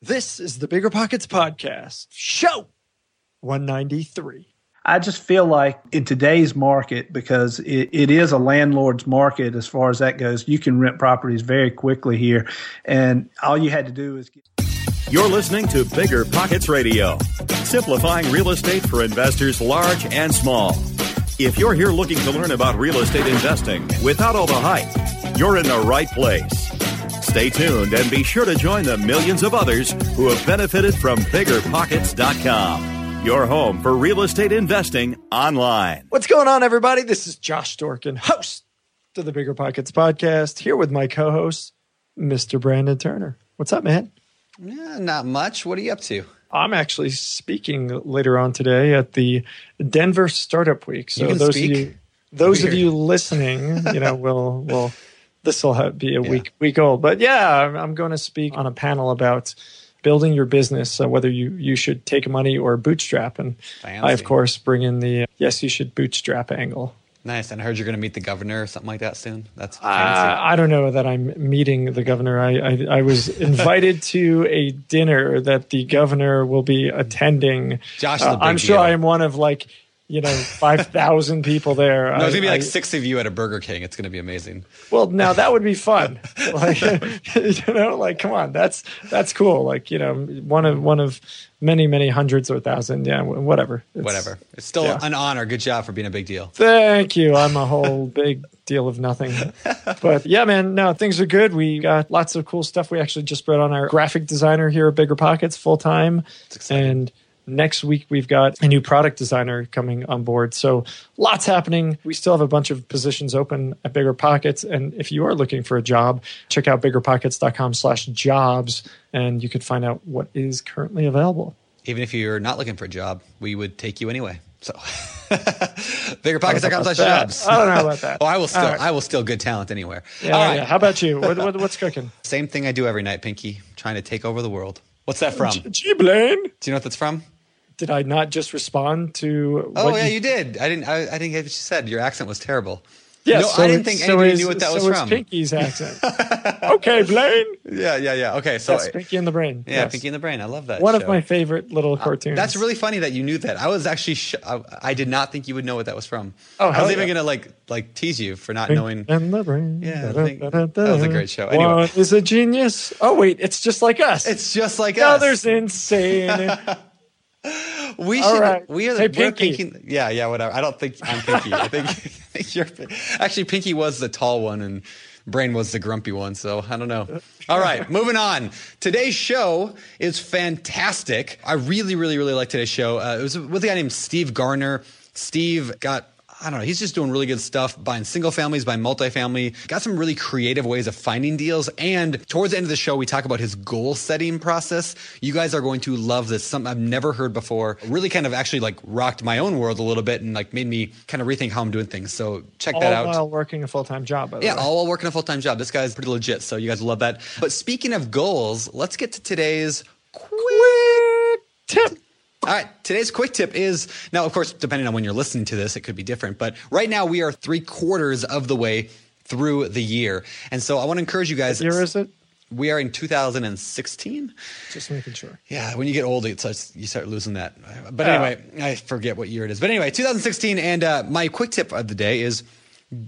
This is the Bigger Pockets Podcast, show 193. I just feel like in today's market, because it, it is a landlord's market as far as that goes, you can rent properties very quickly here. And all you had to do is get. You're listening to Bigger Pockets Radio, simplifying real estate for investors large and small. If you're here looking to learn about real estate investing without all the hype, you're in the right place. Stay tuned and be sure to join the millions of others who have benefited from biggerpockets.com, your home for real estate investing online. What's going on, everybody? This is Josh Dorkin, host to the Bigger Pockets Podcast, here with my co host, Mr. Brandon Turner. What's up, man? Yeah, not much. What are you up to? I'm actually speaking later on today at the Denver Startup Week. So those speak? of you those Weird. of you listening, you know, will will this will be a week week old. But yeah, I'm- I'm going to speak on a panel about building your business, uh, whether you you should take money or bootstrap. And I, of course, bring in the uh, yes, you should bootstrap angle. Nice. And I heard you're going to meet the governor or something like that soon. That's Uh, fancy. I don't know that I'm meeting the governor. I, I, I was invited to a dinner that the governor will be attending. Josh Uh, I'm sure deal. I am one of like, you know, 5,000 people there. no, it's going to be like I- six of you at a Burger King. It's going to be amazing. Well, now that would be fun. like, you know, like, come on, that's, that's cool. Like, you know, one of, one of many, many hundreds or thousand. Yeah, whatever. It's- Whatever. It's still yeah. an honor. Good job for being a big deal. Thank you. I'm a whole big deal of nothing. But yeah, man, no, things are good. We got lots of cool stuff. We actually just brought on our graphic designer here at Bigger Pockets full time. And next week we've got a new product designer coming on board. So lots happening. We still have a bunch of positions open at Bigger Pockets. And if you are looking for a job, check out biggerpockets.com slash jobs and you could find out what is currently available. Even if you're not looking for a job, we would take you anyway. So biggerpockets.com slash jobs. I don't know about that. oh, I will still, right. I will steal good talent anywhere. Yeah, All right. yeah. How about you? What, what, what's cooking? Same thing I do every night, Pinky. Trying to take over the world. What's that from? Do Gee, Blaine. you know what that's from? Did I not just respond to? Oh yeah, you did. I didn't. I, I didn't get what you said. Your accent was terrible. Yeah, no, so I didn't think so anybody is- knew what that so was is from. Pinky's accent. okay, Blaine. Yeah, yeah, yeah. Okay, so That's Pinky and the Brain. yeah, Yes. Pinky and the Brain. I love that. One of my favorite little uh, cartoons. That's really funny that you knew that. I was actually. Sh- I, I did not think you would know what that was from. Oh, I was even gonna like like tease you for not Pinky knowing. in the Brain. Yeah, Da, think- da, da, that was a great show. Anyway. One is a genius. Oh wait, it's just like us. It's just like the us. other's insane. We All should. right. We are. Hey, Pinky. Pinky. Yeah, yeah. Whatever. I don't think I'm Pinky. I think, I think you're. Actually, Pinky was the tall one, and Brain was the grumpy one. So I don't know. All right, moving on. Today's show is fantastic. I really, really, really like today's show. Uh, it was with a guy named Steve Garner. Steve got. I don't know. He's just doing really good stuff, buying single families, buying multifamily. Got some really creative ways of finding deals. And towards the end of the show, we talk about his goal setting process. You guys are going to love this. Something I've never heard before. Really kind of actually like rocked my own world a little bit and like made me kind of rethink how I'm doing things. So check All that out. while working a full time job. By the Yeah, way. all while working a full time job. This guy's pretty legit, so you guys will love that. But speaking of goals, let's get to today's quick tip. All right, today's quick tip is now, of course, depending on when you're listening to this, it could be different. But right now, we are three quarters of the way through the year. And so I want to encourage you guys. What year is it? We are in 2016. Just making sure. Yeah, when you get old, it starts, you start losing that. But Yeah. anyway, I forget what year it is. But anyway, 2016. And uh, my quick tip of the day is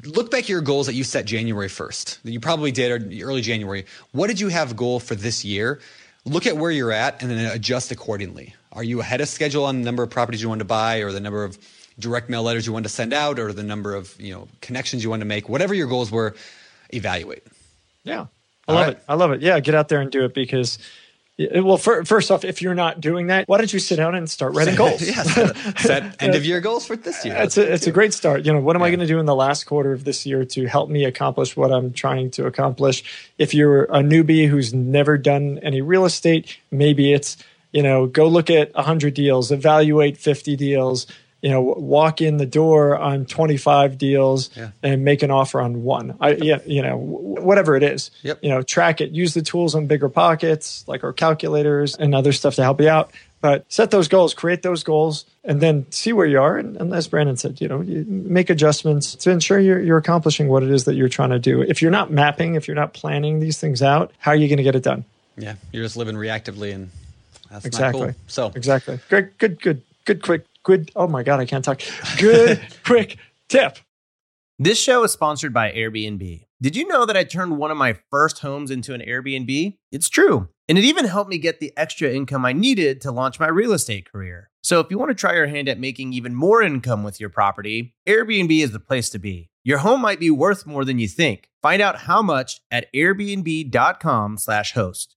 look back at your goals that you set January 1st, that you probably did or early January. What did you have goal for this year? Look at where you're at and then adjust accordingly. Are you ahead of schedule on the number of properties you want to buy or the number of direct mail letters you want to send out or the number of, you know, connections you want to make? Whatever your goals were, evaluate. Yeah. I All love right. it. I love it. Yeah, get out there and do it because, yeah, well, fir- first off, if you're not doing that, why don't you sit down and start writing goals? yeah, set, set end of year goals for this year. It's a, it's a great start. You know, what am I going to do in the last quarter of this year to help me accomplish what I'm trying to accomplish? If you're a newbie who's never done any real estate, maybe it's, you know, go look at 100 deals, evaluate 50 deals, you know, walk in the door on 25 deals Yeah. and make an offer on one. I, yeah, you know, whatever it is, Yep. you know, track it, use the tools on bigger pockets like our calculators and other stuff to help you out. But set those goals, create those goals, and then see where you are. And, and as Brandon said, you know, you make adjustments to ensure you're, you're accomplishing what it is that you're trying to do. If you're not mapping, if you're not planning these things out, how are you going to get it done? Yeah, you're just living reactively, and that's exactly. not cool. So exactly. Good, good, good, good, quick, good. Oh my god, I can't talk. Good, quick tip. This show is sponsored by Airbnb. Did you know that I turned one of my first homes into an Airbnb? It's true. And it even helped me get the extra income I needed to launch my real estate career. So if you want to try your hand at making even more income with your property, Airbnb is the place to be. Your home might be worth more than you think. Find out how much at airbnb.com/host.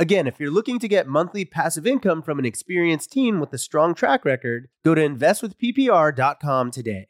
Again, if you're looking to get monthly passive income from an experienced team with a strong track record, go to investwithppr.com today.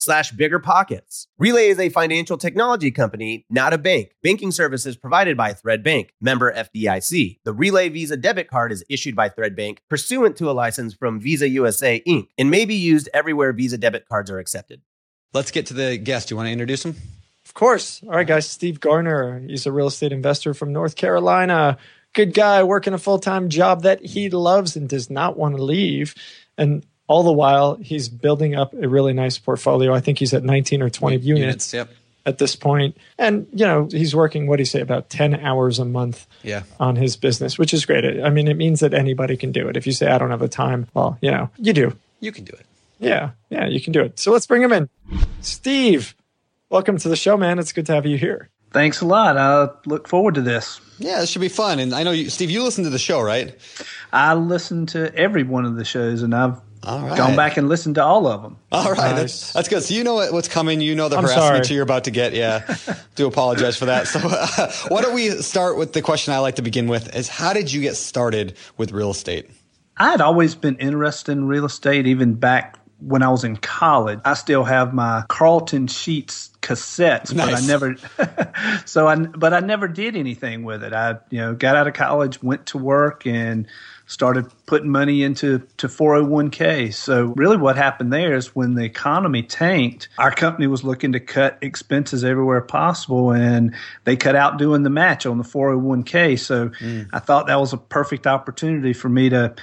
slash bigger pockets. Relay is a financial technology company, not a bank. Banking services provided by Thread Bank, member FDIC. The Relay Visa debit card is issued by Thread Bank pursuant to a license from Visa USA Inc. and may be used everywhere Visa debit cards are accepted. let's get to the guest. You want to introduce him? Of course. All right, guys. Steve Garner. He's a real estate investor from North Carolina. Good guy working a full time job that he loves and does not want to leave. And all the while, he's building up a really nice portfolio. I think he's at 19 or 20 units, Yep. at this point. And, you know, he's working, what do you say, about 10 hours a month Yeah. on his business, which is great. I mean, it means that anybody can do it. If you say, I don't have the time, well, you know, you do. You can do it. Yeah, yeah, you can do it. So let's bring him in. Steve, welcome to the show, man. It's good to have you here. Thanks a lot. I look forward to this. Yeah, this should be fun. And I know you, Steve, you listen to the show, right? I listen to every one of the shows, and I've All right. gone back and listened to all of them. All right, Nice. that's, that's good. So you know what, what's coming. You know the I'm harassment sorry. you're about to get. Yeah, do apologize for that. So uh, why don't we start with the question I like to begin with: Is how did you get started with real estate? I had always been interested in real estate, even back when I was in college. I still have my Carleton Sheets cassettes, but I never. so I, but I never did anything with it. I, you know, got out of college, went to work, and started putting money into to 401k. So really what happened there is when the economy tanked, our company was looking to cut expenses everywhere possible and they cut out doing the match on the 401k. So mm. I thought that was a perfect opportunity for me to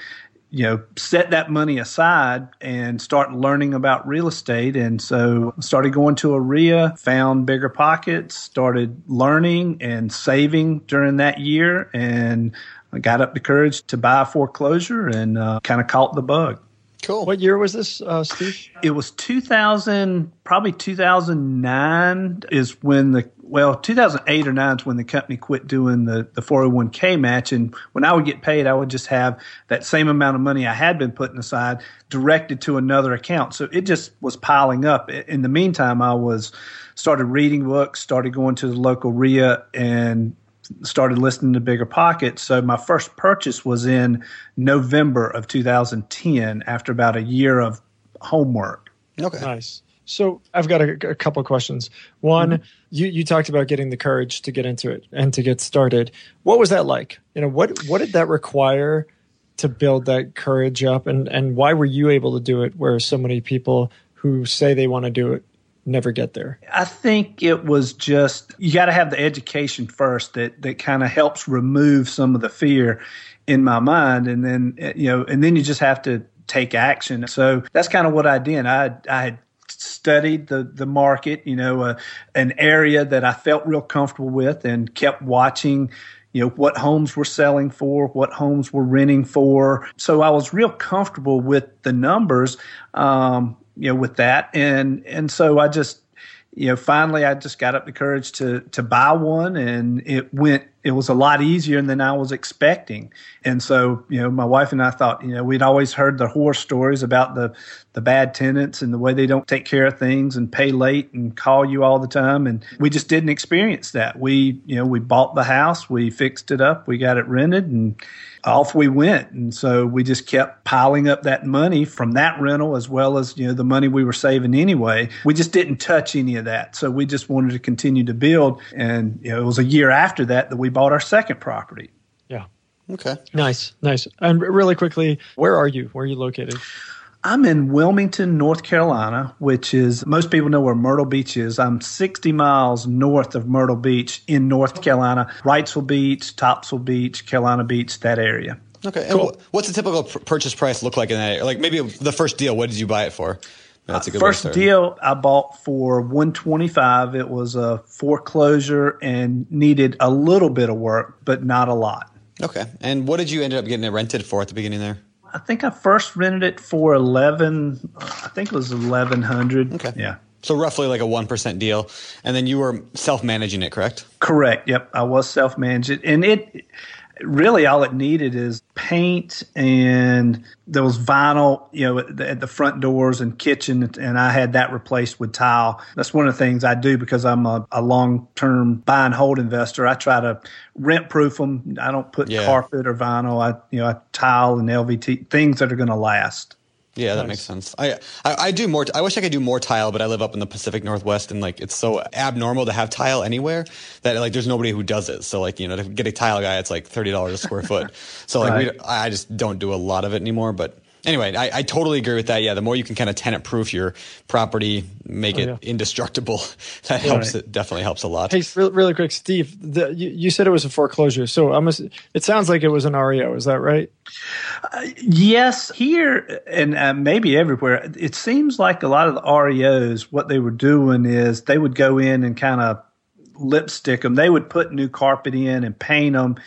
you know, set that money aside and start learning about real estate. And so started going to a RIA, found bigger pockets, started learning and saving during that year and I got up the courage to buy a foreclosure and uh, kind of caught the bug. Cool. What year was this, uh, Steve? It was 2000, probably 2009 is when the, well, 2008 or 9 is when the company quit doing the, the 401k match. And when I would get paid, I would just have that same amount of money I had been putting aside directed to another account. So it just was piling up. In the meantime, I was started reading books, started going to the local RIA and started listening to Bigger Pockets. So my first purchase was in November of 2010 after about a year of homework. Okay. Nice. So I've got a, a couple of questions. One, mm-hmm. you, you talked about getting the courage to get into it and to get started. What was that like? You know, what what did that require to build that courage up, and and why were you able to do it, where so many people who say they want to do it never get there? I think it was just you got to have the education first that that kind of helps remove some of the fear in my mind, and then you know, and then you just have to take action. So that's kind of what I did. I I had studied the the market, you know, uh, an area that I felt real comfortable with, and kept watching. You know what homes were selling for, what homes were renting for. So I was real comfortable with the numbers, um, you know, with that, and and so I just you know, finally I just got up the courage to to buy one and it went it was a lot easier than I was expecting. And so, you know, my wife and I thought, you know, we'd always heard the horror stories about the the bad tenants and the way they don't take care of things and pay late and call you all the time and we just didn't experience that. We, you know, we bought the house, we fixed it up, we got it rented and off we went. And so we just kept piling up that money from that rental as well as, you know, the money we were saving anyway. We just didn't touch any of that. So we just wanted to continue to build. And, you know, it was a year after that that we bought our second property. Yeah. Okay. Nice. Nice. And really quickly, where are you? Where are you located? I'm in Wilmington, North Carolina, which is most people know where Myrtle Beach is. I'm 60 miles north of Myrtle Beach in North Carolina, Wrightsville Beach, Topsail Beach, Carolina Beach, that area. Okay. Cool. And what's the typical purchase price look like in that area? Like maybe the first deal, what did you buy it for? Uh, That's a good first deal I bought for 125. It was a foreclosure and needed a little bit of work, but not a lot. Okay. And what did you end up getting it rented for at the beginning there? I think I first rented it for eleven. I think it was eleven hundred. Okay. Yeah. So roughly like a one percent deal, and then you were self managing it, correct? Correct. Yep, I was self managing, and it really all it needed is paint and there was vinyl, you know, at the, at the, front doors and kitchen, and I had that replaced with tile. That's one of the things I do because I'm a, a long term buy and hold investor. I try to rent proof them. I don't put yeah. carpet or vinyl. I you know I tile and LVT things that are going to last. Yeah, that nice. makes sense. I, I, I do more. I wish I could do more tile, but I live up in the Pacific Northwest, and like it's so abnormal to have tile anywhere that like there's nobody who does it. So like you know to get a tile guy, it's like thirty dollars a square foot. So like right. we, I just don't do a lot of it anymore. But anyway, I, I, totally agree with that. Yeah, the more you can kind of tenant proof your property, make oh, it yeah. indestructible, that helps. Right. It definitely helps a lot. Hey, really, really quick, Steve, the, you, you, said it was a foreclosure, so I'm. A, it sounds like it was an REO. Is that right? Uh, yes, here and uh, maybe everywhere. It seems like a lot of the REOs, what they were doing is they would go in and kind of lipstick them. They would put new carpet in and paint them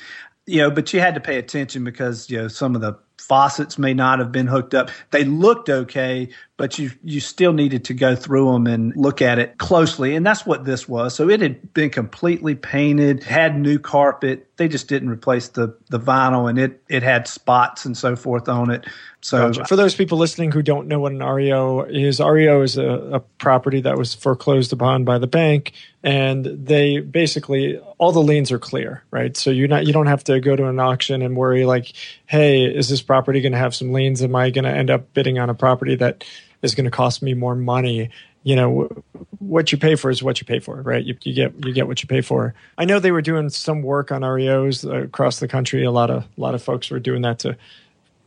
you know, but you had to pay attention because you know some of the faucets may not have been hooked up. They looked okay, but you you still needed to go through them and look at it closely, and that's what this was. So it had been completely painted, had new carpet. They just didn't replace the the vinyl, and it it had spots and so forth on it. So gotcha. for those people listening who don't know what an REO is, REO is a, a property that was foreclosed upon by the bank, and they basically all the liens are clear, right? So you're not you don't have to go to an auction and worry like, hey, is this property going to have some liens? Am I going to end up bidding on a property that is going to cost me more money? You know, what you pay for is what you pay for, right? You, you get you get what you pay for. I know they were doing some work on REOs across the country. A lot of a lot of folks were doing that to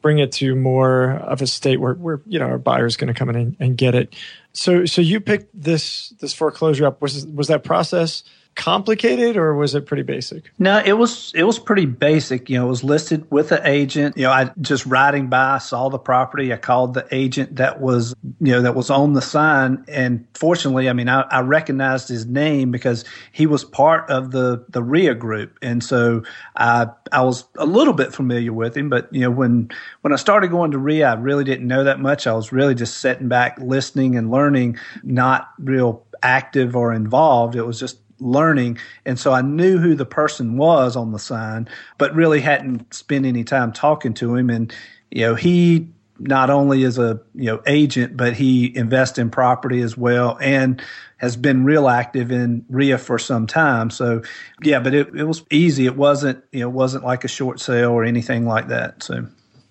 bring it to more of a state where, where you know our buyer's going to come in and, and get it. So so you picked this this foreclosure up. Was was that process complicated or was it pretty basic? No, it was it was pretty basic. You know, it was listed with an agent. You know, I just riding by saw the property. I called the agent that was you know that was on the sign, and fortunately, I mean, I, I recognized his name because he was part of the the REIA group, and so I I was a little bit familiar with him. But you know, when when I started going to REIA, I really didn't know that much. I was really just sitting back, listening and learning, not real active or involved. It was just learning. And so I knew who the person was on the sign, but really hadn't spent any time talking to him. And, you know, he not only is a, you know, agent, but he invests in property as well and has been real active in RIA for some time. So yeah, but it, it was easy. It wasn't, you know, it wasn't like a short sale or anything like that. So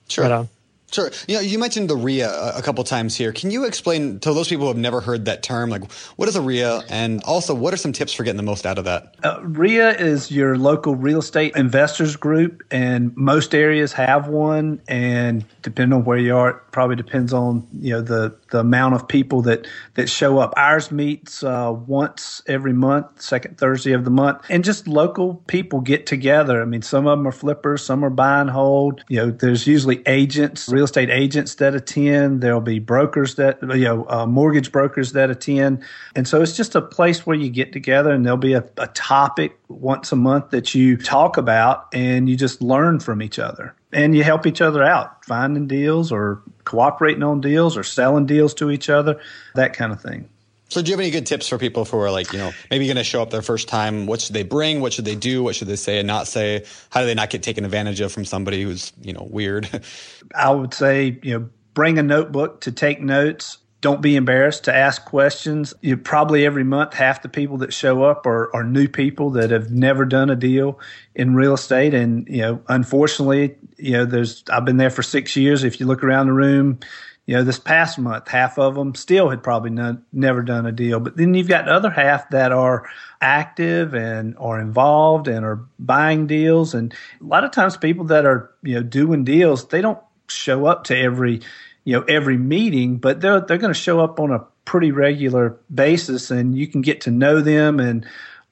sure. Right Sure. You know, you mentioned the RIA a couple times here. Can you explain to those people who have never heard that term, like what is a RIA, and also what are some tips for getting the most out of that? Uh, RIA is your local real estate investors group, and most areas have one. And depending on where you are, it probably depends on you know the the amount of people that that show up. Ours meets uh, once every month, second Thursday of the month, and just local people get together. I mean, some of them are flippers, some are buy and hold. You know, there's usually agents real estate agents that attend. There'll be brokers that, you know, uh, mortgage brokers that attend. And so it's just a place where you get together and there'll be a, a topic once a month that you talk about and you just learn from each other and you help each other out, finding deals or cooperating on deals or selling deals to each other, that kind of thing. So, do you have any good tips for people who are like, you know, maybe going to show up their first time? What should they bring? What should they do? What should they say and not say? How do they not get taken advantage of from somebody who's, you know, weird? I would say, you know, bring a notebook to take notes. Don't be embarrassed to ask questions. You probably every month half the people that show up are, are new people that have never done a deal in real estate. And, you know, unfortunately, you know, there's I've been there for six years. If you look around the room, you know, this past month, half of them still had probably none, never done a deal. But then you've got the other half that are active and are involved and are buying deals. And a lot of times, people that are you know doing deals, they don't show up to every you know every meeting, but they're they're going to show up on a pretty regular basis, and you can get to know them and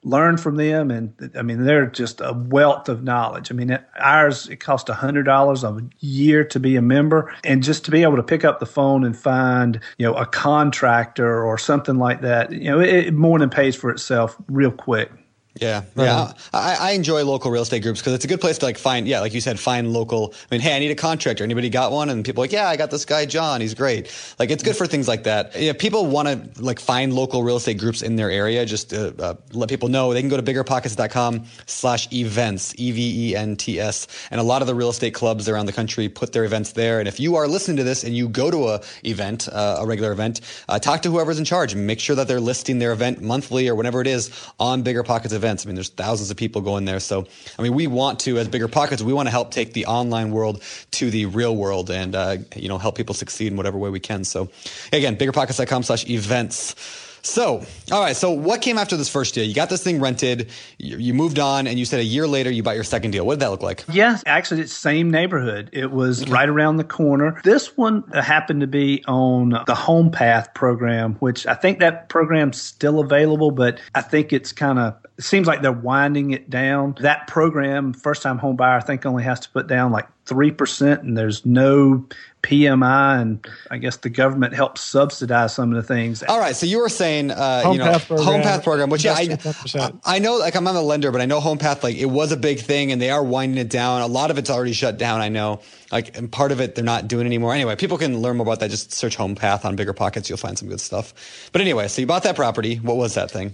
learn from them and i mean they're just a wealth of knowledge. I mean ours it costs a hundred dollars a year to be a member and just to be able to pick up the phone and find you know a contractor or something like that you know it, it more than pays for itself real quick yeah, yeah. I, I, enjoy local real estate groups because it's a good place to like find, yeah, like you said, find local. I mean, hey, I need a contractor. Anybody got one? And people like, yeah, I got this guy John. He's great. Like, it's good for things like that. Yeah, people want to like find local real estate groups in their area. Just to, uh, let people know they can go to biggerpockets.com/slash events, E V E N T S, and a lot of the real estate clubs around the country put their events there. And if you are listening to this and you go to a event, uh, a regular event, uh, talk to whoever's in charge. Make sure that they're listing their event monthly or whenever it is on Bigger Pockets events. I mean, there's thousands of people going there. So, I mean, we want to, as bigger pockets, we want to help take the online world to the real world and, uh, you know, help people succeed in whatever way we can. So, again, biggerpockets.com slash events. So, all right. So, what came after this first deal? You got this thing rented. You, you, moved on, and you said a year later you bought your second deal. What did that look like? Yes, actually, it's same neighborhood. It was right around the corner. This one happened to be on the Home Path program, which I think that program's still available, but I think it's kind of it seems like they're winding it down. That program, first time home buyer, I think only has to put down like 3%, and there's no PMI, and I guess the government helps subsidize some of the things. All right, so you were saying, uh, home you know, path program, home path program, which yeah, I, I know, like I'm not a lender, but I know home path, like it was a big thing, and they are winding it down. A lot of it's already shut down. I know, like, and part of it they're not doing anymore. Anyway, people can learn more about that. Just search home path on Bigger Pockets, you'll find some good stuff. But anyway, so you bought that property. What was that thing?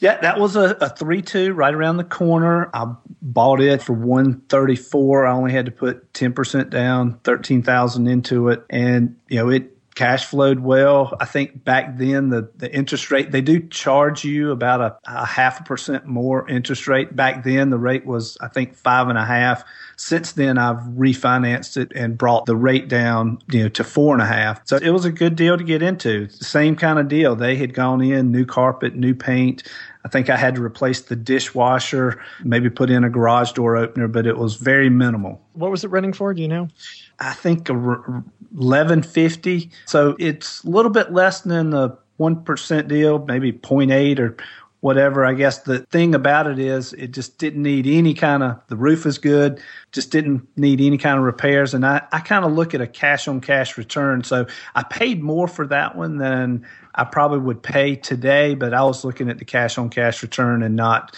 Yeah, that was a, a three two right around the corner. I bought it for one thirty four. I only had to put ten percent down, thirteen thousand into it, and you know it cash flowed well. I think back then the, the interest rate they do charge you about a, a half a percent more interest rate. Back then the rate was I think five and a half. Since then I've refinanced it and brought the rate down, you know, to four and a half. So it was a good deal to get into. Same kind of deal. They had gone in, new carpet, new paint. I think I had to replace the dishwasher, maybe put in a garage door opener, but it was very minimal. What was it renting for? Do you know? I think eleven fifty. So it's a little bit less than the one percent deal, maybe 0.8 or whatever. I guess the thing about it is it just didn't need any kind of the roof is good, just didn't need any kind of repairs. And I, I kind of look at a cash on cash return. So I paid more for that one than I probably would pay today, but I was looking at the cash on cash return and not,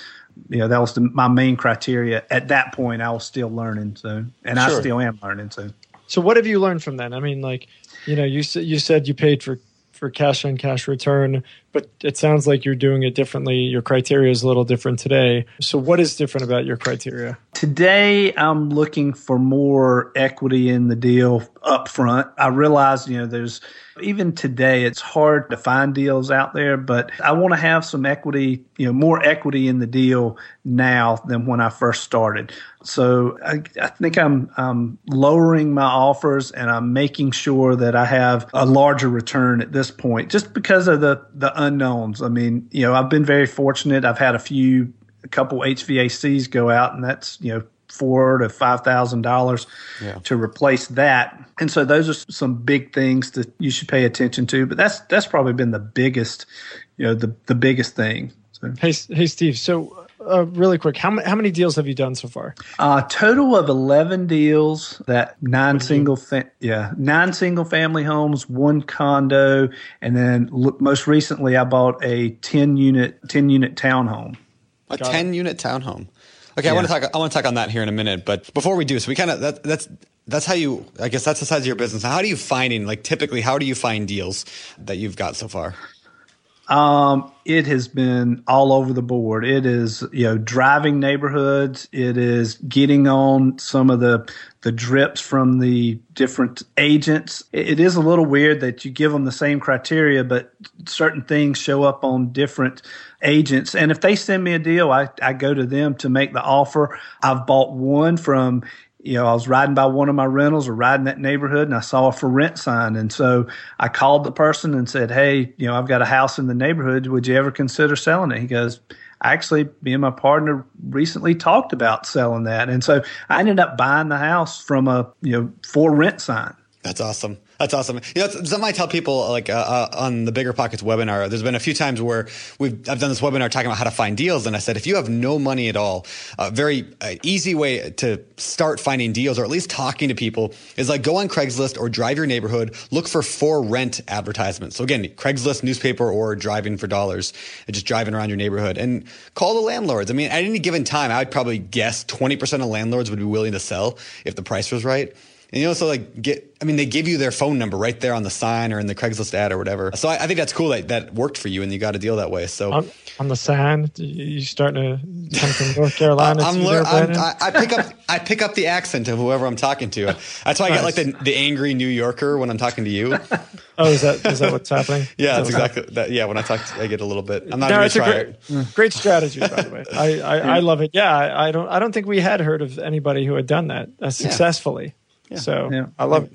you know, that was the, my main criteria at that point. I was still learning, so and sure. I still am learning. So, so what have you learned from that? I mean, like, you know, you said you said you paid for for cash on cash return. but it sounds like you're doing it differently. Your criteria is a little different today. So, what is different about your criteria? Today, I'm looking for more equity in the deal up front. I realize, you know, there's even today, it's hard to find deals out there, but I want to have some equity, you know, more equity in the deal now than when I first started. So I, I think I'm, I'm lowering my offers and I'm making sure that I have a larger return at this point just because of the, the unknowns. I mean, you know, I've been very fortunate. I've had a few, a couple HVACs go out and that's, you know, four to five thousand yeah. dollars to replace that. And so those are some big things that you should pay attention to. But that's that's probably been the biggest, you know, the the biggest thing. So. Hey, hey, Steve. So uh, really quick, how, how many deals have you done so far? Uh, total of 11 deals that nine single, fa- yeah, nine single family homes, one condo. And then look, most recently I bought a 10 unit, 10 unit townhome. A Got 10 it. unit townhome. Okay, yeah. I want to talk. I want to talk on that here in a minute, but before we do, so we kind of that, that's that's how you. I guess that's the size of your business. How do you finding like typically? How do you find deals that you've got so far? Um, it has been all over the board. It is, you know, driving neighborhoods. It is getting on some of the the drips from the different agents. It is a little weird that you give them the same criteria, but certain things show up on different agents. And if they send me a deal, I, I go to them to make the offer. I've bought one from you know, I was riding by one of my rentals or riding that neighborhood and I saw a for rent sign. And so I called the person and said, Hey, you know, I've got a house in the neighborhood. Would you ever consider selling it? He goes, Actually, me and my partner recently talked about selling that. And so I ended up buying the house from a, you know, for rent sign. That's awesome. That's awesome. You know, something I tell people like uh, uh, on the Bigger Pockets webinar. There's been a few times where we've I've done this webinar talking about how to find deals, and I said if you have no money at all, a very uh, easy way to start finding deals, or at least talking to people, is like go on Craigslist or drive your neighborhood, look for for rent advertisements. So again, Craigslist, newspaper, or driving for dollars, and just driving around your neighborhood and call the landlords. I mean, at any given time, I would probably guess 20% of landlords would be willing to sell if the price was right. And you also like get, I mean, they give you their phone number right there on the sign or in the Craigslist ad or whatever. So I, I think that's cool that that worked for you and you got a deal that way. So on, on the sign, you starting to come from North Carolina? I'm, lear- I'm I, I pick up, I pick up the accent of whoever I'm talking to. That's why I get like the, the angry New Yorker when I'm talking to you. oh, is that is that what's happening? yeah, that's exactly that. Yeah, when I talk, to, I get a little bit. I'm not no, it's a great, great strategy, by the way. I, I. I love it. Yeah, I, I, don't I don't think we had heard of anybody who had done that uh, successfully. Yeah. Yeah. So yeah. I love it.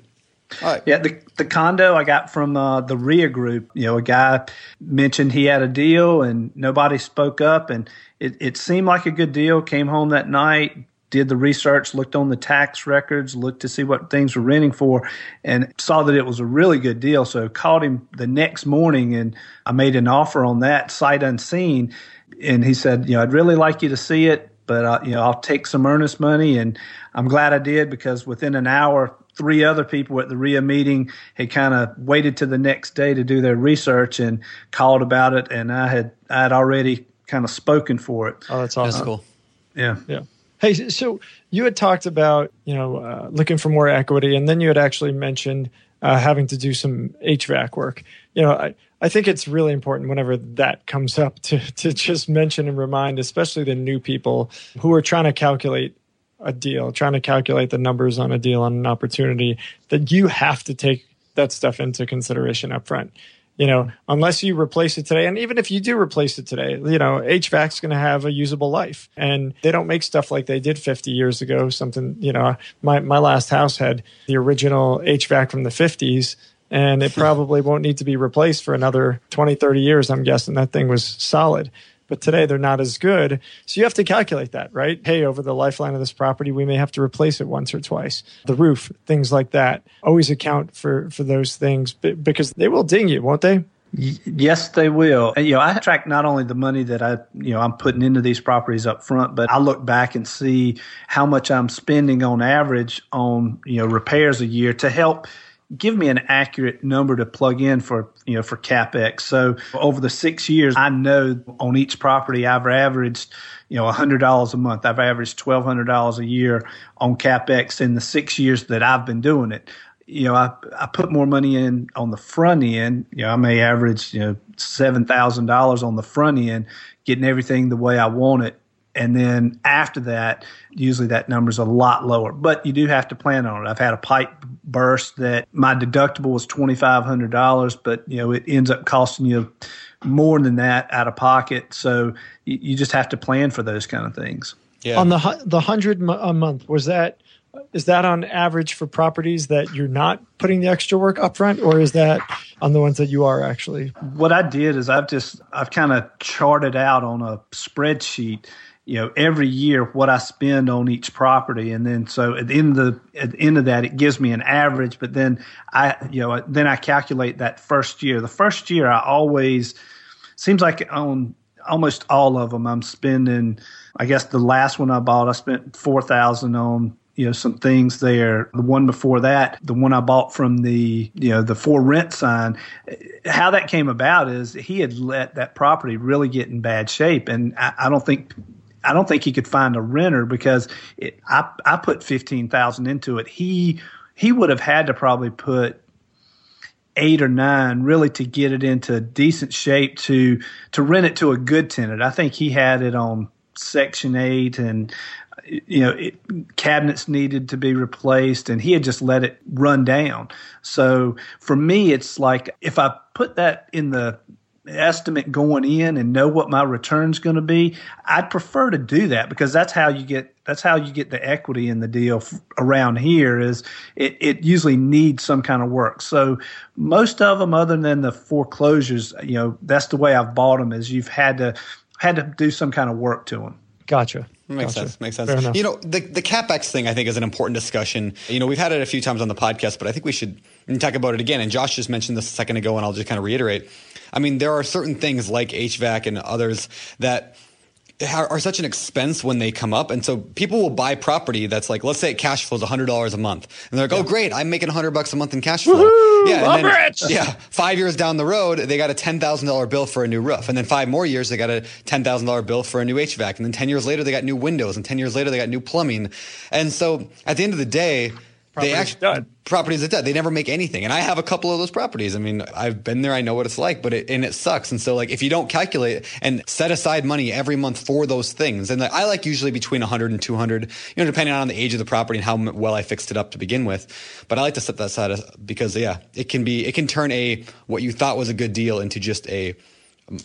All right. Yeah, the the condo I got from uh, the RIA group. You know, a guy mentioned he had a deal and nobody spoke up, and it, it seemed like a good deal. Came home that night, did the research, looked on the tax records, looked to see what things were renting for, and saw that it was a really good deal. So called him the next morning, and I made an offer on that sight unseen. And he said, you know, I'd really like you to see it but uh, you know I'll take some earnest money, and I'm glad I did because within an hour, three other people at the RIA meeting had kind of waited to the next day to do their research and called about it, and I had I had already kind of spoken for it. Oh, that's awesome. That's cool. Yeah, yeah. Hey, so you had talked about you know uh, looking for more equity, and then you had actually mentioned uh, having to do some HVAC work. You know, I, I think it's really important whenever that comes up to, to just mention and remind, especially the new people who are trying to calculate a deal, trying to calculate the numbers on a deal, on an opportunity, that you have to take that stuff into consideration up front. You know, unless you replace it today, and even if you do replace it today, you know, HVAC's going to have a usable life, and they don't make stuff like they did 50 years ago. Something, you know, my my last house had the original HVAC from the 50s, and it probably won't need to be replaced for another 20, 30 years. I'm guessing that thing was solid. But today they're not as good. So you have to calculate that, right? Hey, over the lifeline of this property, we may have to replace it once or twice. The roof, things like that. Always account for, for those things because they will ding you, won't they? Yes, they will. And, you know, I track not only the money that I, you know, I'm putting into these properties up front, but I look back and see how much I'm spending on average on, you know, repairs a year to help give me an accurate number to plug in for you know for capex. So over the six years, I know on each property I've averaged you know hundred dollars a month. I've averaged twelve hundred dollars a year on capex in the six years that I've been doing it. You know, I I put more money in on the front end. You know, I may average you know seven thousand dollars on the front end, getting everything the way I want it. And then after that, usually that number is a lot lower. But you do have to plan on it. I've had a pipe burst that my deductible was twenty five hundred dollars, but you know it ends up costing you more than that out of pocket. So you, you just have to plan for those kind of things. Yeah. On the the hundred a month was that is that on average for properties that you're not putting the extra work up front or is that on the ones that you are actually what i did is i've just i've kind of charted out on a spreadsheet you know every year what i spend on each property. And then so at the end of the at the end of that it gives me an average. But then i you know then i calculate that first year. The first year i always seems like on almost all of them i'm spending i guess the last one i bought i spent 4000 on you know some things there. The one before that the one i bought from the you know the for rent sign how that came about is he had let that property really get in bad shape. And i, I don't think I don't think he could find a renter because it, I I put fifteen thousand into it. He he would have had to probably put eight or nine really to get it into decent shape to to rent it to a good tenant. I think he had it on Section Eight and you know, it, cabinets needed to be replaced, and he had just let it run down. So for me, it's like if I put that in the estimate going in and know what my return's going to be, I'd prefer to do that because that's how you get that's how you get the equity in the deal f- around here. Is it, it usually needs some kind of work. So most of them, other than the foreclosures, you know, that's the way I've bought them. Is you've had to had to do some kind of work to them. Gotcha. Makes gotcha. sense. Makes sense. You know, the the capex thing I think is an important discussion. You know, we've had it a few times on the podcast, but I think we should talk about it again. And Josh just mentioned this a second ago, and I'll just kind of reiterate. I mean, there are certain things like HVAC and others that are such an expense when they come up. And so people will buy property that's like, let's say it cash flows $100 a month. And they're like, oh, great, I'm making 100 bucks a month in cash flow. Woo-hoo, yeah. And then, yeah. Five years down the road, they got a $10,000 bill for a new roof. And then five more years, they got a $10,000 bill for a new HVAC. And then 10 years later, they got new windows. And 10 years later, they got new plumbing. And so at the end of the day, They actually done. properties are dead. They never make anything. And I have a couple of those properties. I mean, I've been there. I know what it's like, but it, and it sucks. And so like, if you don't calculate and set aside money every month for those things, and like, I like usually between 100 and 200, you know, depending on the age of the property and how well I fixed it up to begin with. But I like to set that aside uh, because yeah, it can be, it can turn a, what you thought was a good deal into just a,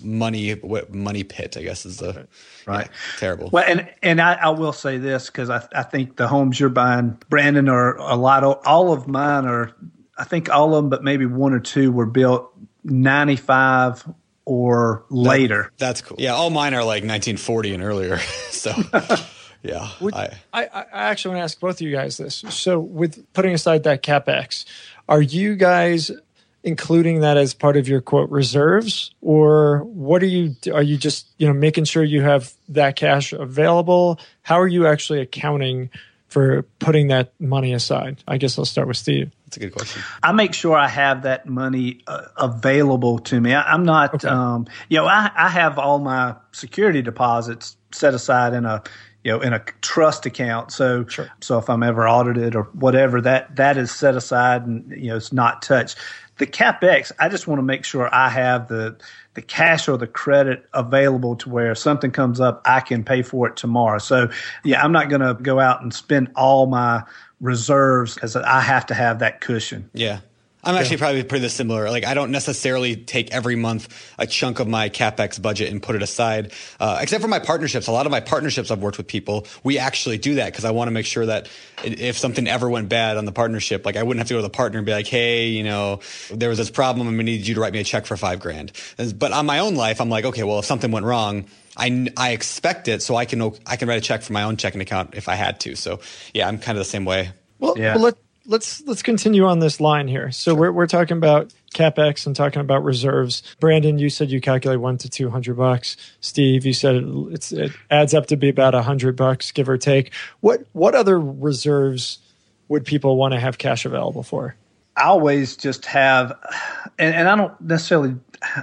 money what money pit i guess is the right. Yeah, terrible. Well and and i, I will say this because I, I think the homes you're buying brandon are a lot of all of mine are i think all of them but maybe one or two were built 95 or later. that, that's cool. Yeah all mine are like 1940 and earlier so yeah Would, I, I, I actually want to ask both of you guys this. So with putting aside that capex are you guys including that as part of your quote reserves? Or what are you are you just you know making sure you have that cash available? How are you actually accounting for putting that money aside? I guess i'll start with steve. That's a good question. I make sure i have that money uh, available to me. I, am not okay. um, you know I, I have all my security deposits set aside in a you know in a trust account. So sure. so if i'm ever audited or whatever that that is set aside and you know it's not touched the capex, I just want to make sure I have the the cash or the credit available to where something comes up, I can pay for it tomorrow. So yeah, I'm not going to go out and spend all my reserves because I have to have that cushion. Yeah. I'm actually yeah. probably pretty similar. Like I don't necessarily take every month a chunk of my capex budget and put it aside, uh, except for my partnerships. A lot of my partnerships I've worked with people, we actually do that because I want to make sure that if something ever went bad on the partnership, like I wouldn't have to go to the partner and be like, "Hey, you know, there was this problem and we needed you to write me a check for five grand." But on my own life, I'm like, okay, well, if something went wrong, I, I expect it, so I can I can write a check for my own checking account if I had to. So yeah, I'm kind of the same way. Well, yeah. well let, let's let's continue on this line here. So sure. we're we're talking about capex and talking about reserves. Brandon, you said you calculate one to two hundred bucks. Steve, you said it, it adds up to be about a hundred bucks, give or take. What what other reserves would people want to have cash available for? I always just have, and, and I don't necessarily.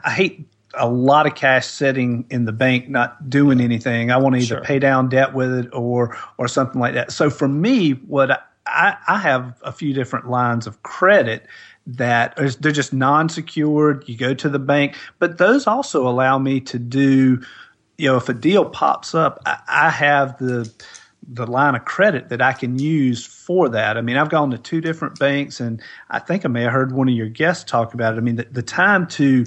I hate a lot of cash sitting in the bank not doing anything. I want to either Sure. pay down debt with it or or something like that. So for me, what I, I, have a few different lines of credit that are, they're just non-secured. You go to the bank, but those also allow me to do, you know, if a deal pops up, I, I have the the line of credit that I can use for that. I mean, I've gone to two different banks, and I think I may have heard one of your guests talk about it. I mean, the, the time to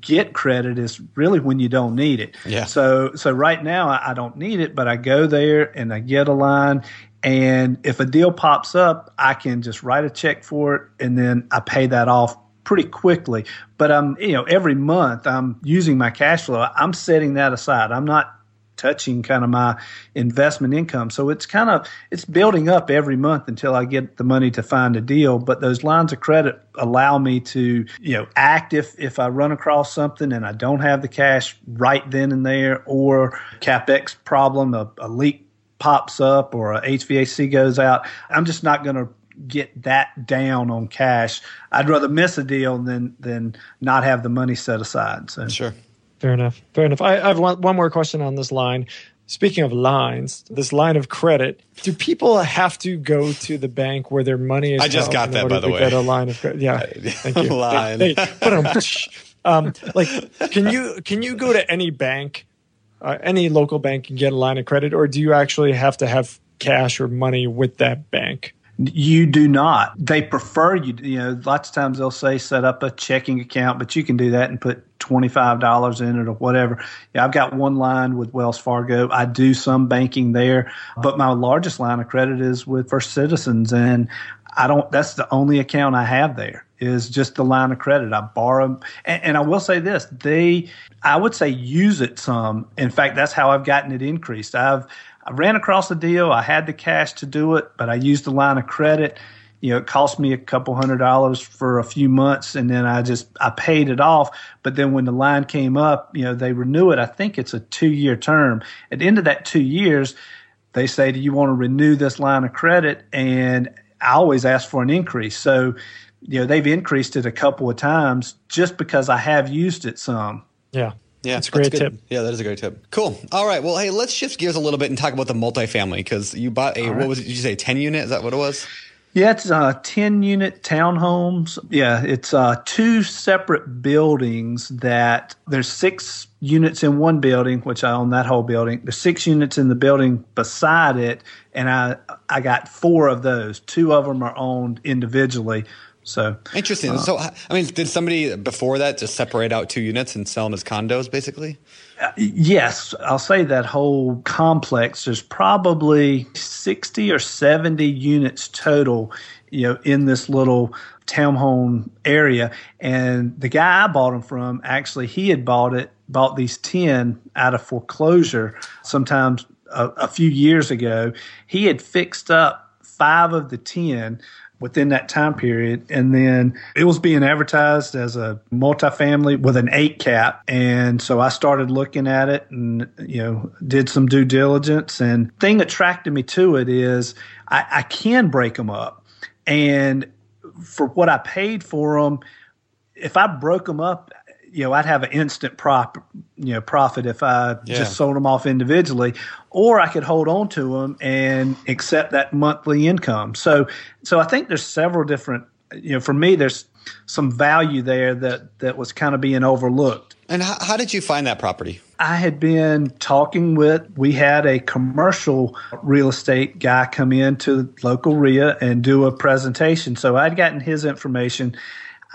get credit is really when you don't need it. Yeah. So, so right now I, I don't need it, but I go there and I get a line, and if a deal pops up, I can just write a check for it, and then I pay that off pretty quickly. But I'm, you know, every month I'm using my cash flow. I'm setting that aside. I'm not touching kind of my investment income. So it's kind of it's building up every month until I get the money to find a deal. But those lines of credit allow me to, you know, act if if I run across something and I don't have the cash right then and there, or capex problem, a, a leak pops up or a HVAC goes out. I'm just not going to get that down on cash. I'd rather miss a deal than than not have the money set aside. So Sure. Fair enough. Fair enough. I, I have one, one more question on this line. Speaking of lines, this line of credit, do people have to go to the bank where their money is? I just got that, by the way. Get a line of credit. Yeah, thank you. Line. Hey, but, um, um, like, can you can you go to any bank, uh, any local bank, can get a line of credit, or do you actually have to have cash or money with that bank? You do not. They prefer you. You know, lots of times they'll say set up a checking account, but you can do that and put twenty five dollars in it or whatever. Yeah, I've got one line with Wells Fargo. I do some banking there, but my largest line of credit is with First Citizens, and I don't. That's the only account I have there is just the line of credit. I borrow, and, and I will say this: they, I would say, use it some. In fact, that's how I've gotten it increased. I've I ran across the deal. I had the cash to do it, but I used the line of credit. You know, it cost me a couple hundred dollars for a few months, and then I just I paid it off. But then when the line came up, you know, they renew it. I think it's a two year term. At the end of that two years, they say, "Do you want to renew this line of credit?" And I always ask for an increase. So, you know, they've increased it a couple of times just because I have used it some. Yeah, Yeah, That's a great good. tip. Yeah, that is a great tip. Cool. All right. Well, hey, let's shift gears a little bit and talk about the multifamily because you bought a what was it? Did you say ten unit? Is that what it was? Yeah, it's uh, 10 unit townhomes. Yeah, it's uh, two separate buildings that there's six units in one building, which I own that whole building. There's six units in the building beside it, and I I got four of those. Two of them are owned individually. So Interesting. Uh, so, I mean, did somebody before that just separate out two units and sell them as condos, basically? Uh, yes, I'll say that whole complex. There's probably 60 or 70 units total, you know, in this little townhome area. And the guy I bought them from, actually, he had bought it, bought these 10 out of foreclosure sometimes a, a few years ago. He had fixed up five of the 10 within that time period. And then it was being advertised as a multifamily with an eight cap. And so I started looking at it and, you know, did some due diligence. And thing attracted me to it is I, I can break them up. And for what I paid for them, if I broke them up, you know, I'd have an instant prop, you know, profit if I Yeah. just sold them off individually, or I could hold on to them and accept that monthly income. So, so I think there's several different, you know, for me, there's some value there that that was kind of being overlooked. And how, how did you find that property? I had been talking with, we had a commercial real estate guy come in to local REIA and do a presentation. So I'd gotten his information.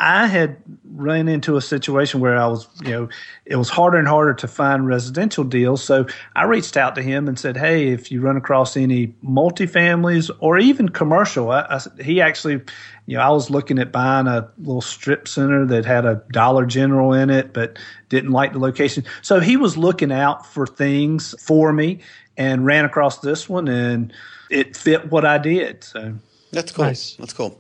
I had run into a situation where I was, you know, it was harder and harder to find residential deals. So I reached out to him and said, Hey, if you run across any multifamilies or even commercial, I, I, he actually, you know, I was looking at buying a little strip center that had a Dollar General in it, but didn't like the location. So he was looking out for things for me and ran across this one and it fit what I did. So That's cool. Nice. That's cool.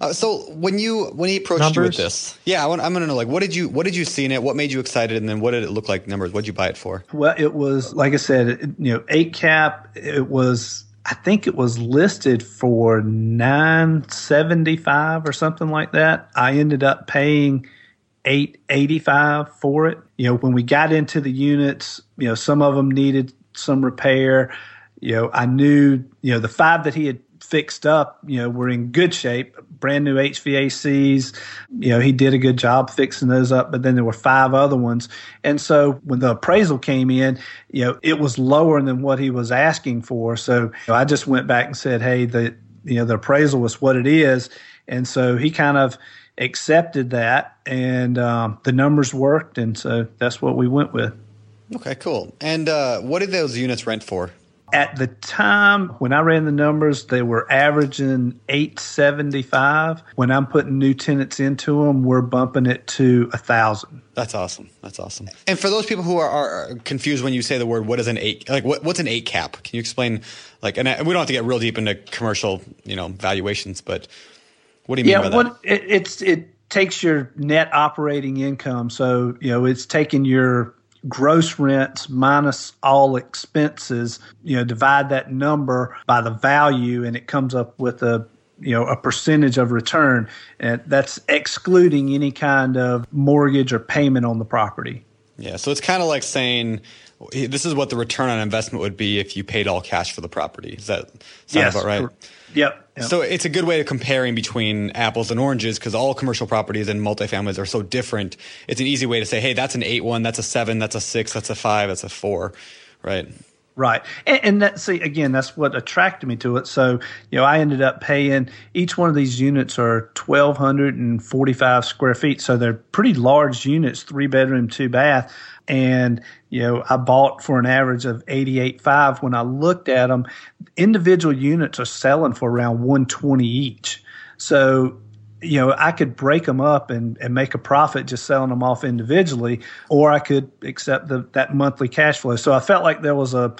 Uh, so when you when he approached you with this, yeah, I want, I'm going to know like what did you what did you see in it? What made you excited? And then what did it look like numbers? What did you buy it for? Well, it was like I said, it, you know, eight cap. It was, I think it was listed for nine seventy five or something like that. I ended up paying eight eighty five for it. You know, when we got into the units, you know, some of them needed some repair. You know, I knew, you know, the five that he had fixed up, you know, were in good shape, brand new HVACs. You know, he did a good job fixing those up, but then there were five other ones. And so when the appraisal came in, you know, it was lower than what he was asking for. So you know, I just went back and said, hey, the, you know, the appraisal was what it is. And so he kind of accepted that and um, the numbers worked. And so that's what we went with. Okay, cool. And uh, what did those units rent for? At the time when I ran the numbers, they were averaging 875. When I'm putting new tenants into them, we're bumping it to a thousand. That's awesome. That's awesome. And for those people who are, are, confused when you say the word, what is an eight? Like, what, what's an eight cap? Can you explain? Like, and we don't have to get real deep into commercial, you know, valuations, but what do you mean yeah, by that? it, it's it takes your net operating income. So you know, it's taking your gross rents minus all expenses, you know, divide that number by the value and it comes up with a you know a percentage of return and that's excluding any kind of mortgage or payment on the property. Yeah, so it's kind of like saying this is what the return on investment would be if you paid all cash for the property. Is that sound yes, about right? Yep. Yep. So it's a good way of comparing between apples and oranges because all commercial properties and multifamilies are so different. It's an easy way to say, hey, that's an eight one, that's a seven, that's a six, that's a five, that's a four, right? Right. And, and that, see, again, that's what attracted me to it. So, you know, I ended up paying each one of these units are 1,245 square feet. So they're pretty large units, three bedroom, two bath. And, you know, I bought for an average of 88.5. When I looked at them, individual units are selling for around 120 each. So, you know, I could break them up and, and make a profit just selling them off individually, or I could accept the, that monthly cash flow. So I felt like there was a,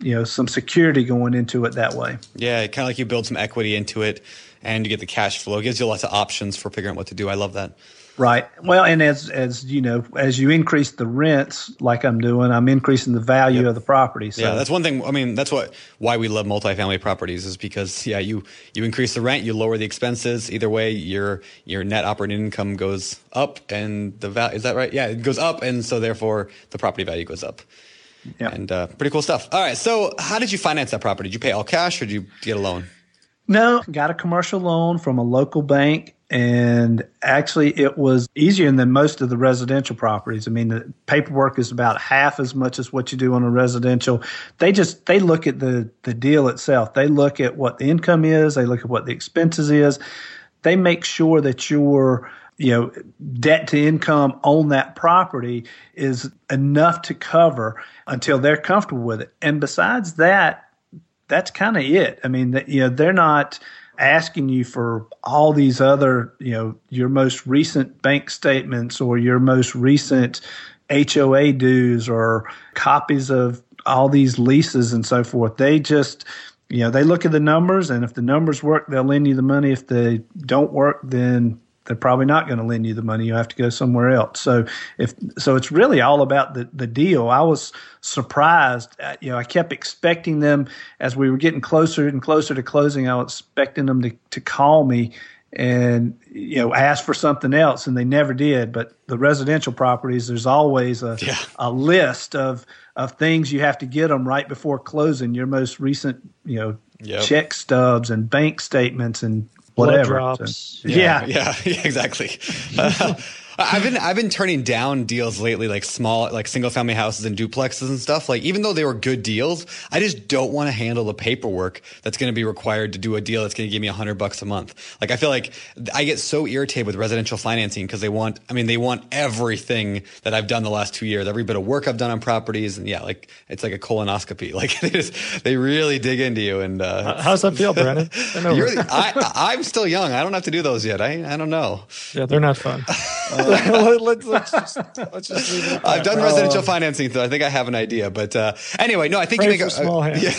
you know, some security going into it that way. Yeah, kind of like you build some equity into it and you get the cash flow. It gives you lots of options for figuring out what to do. I love that. Right. Well, and as as you know, as you increase the rents, like I'm doing, I'm increasing the value yep. of the property. So. Yeah, that's one thing. I mean, that's what why we love multifamily properties is because yeah, you you increase the rent, you lower the expenses. Either way, your your net operating income goes up, and the value is that right? Yeah, it goes up, and so therefore the property value goes up. Yeah, and uh, pretty cool stuff. All right, so how did you finance that property? Did you pay all cash or did you get a loan? No, got a commercial loan from a local bank and actually it was easier than most of the residential properties. I mean the paperwork is about half as much as what you do on a residential. They just they look at the the deal itself. They look at what the income is. They look at what the expenses is. They make sure that your you know debt to income on that property is enough to cover until they're comfortable with it. And besides that that's kind of it. I mean you know they're not asking you for all these other, you know, your most recent bank statements or your most recent HOA dues or copies of all these leases and so forth. They just, you know, they look at the numbers and if the numbers work, they'll lend you the money. If they don't work, then they're probably not going to lend you the money. You have to go somewhere else. So if so, it's really all about the the deal. I was surprised. At, you know, I kept expecting them as we were getting closer and closer to closing. I was expecting them to to call me and you know ask for something else, and they never did. But the residential properties, there's always a yeah. a list of of things you have to get them right before closing. Your most recent, you know, yep. check stubs and bank statements and whatever. So, yeah. yeah. yeah, exactly. Uh, I've been I've been turning down deals lately, like small, like single family houses and duplexes and stuff. Like even though they were good deals, I just don't want to handle the paperwork that's going to be required to do a deal that's going to give me a hundred bucks a month. Like I feel like I get so irritated with residential financing because they want, I mean, they want everything that I've done the last two years, every bit of work I've done on properties, and yeah, like it's like a colonoscopy. Like they just they really dig into you. And uh, how's that feel, Brandon? I, know. I, am still young. I don't have to do those yet. I I don't know. Yeah, they're not fun. Uh, let's, let's, just, let's just leave it I've done residential uh, financing, so I think I have an idea. But uh, anyway, no, I think you make a small hand. Yeah.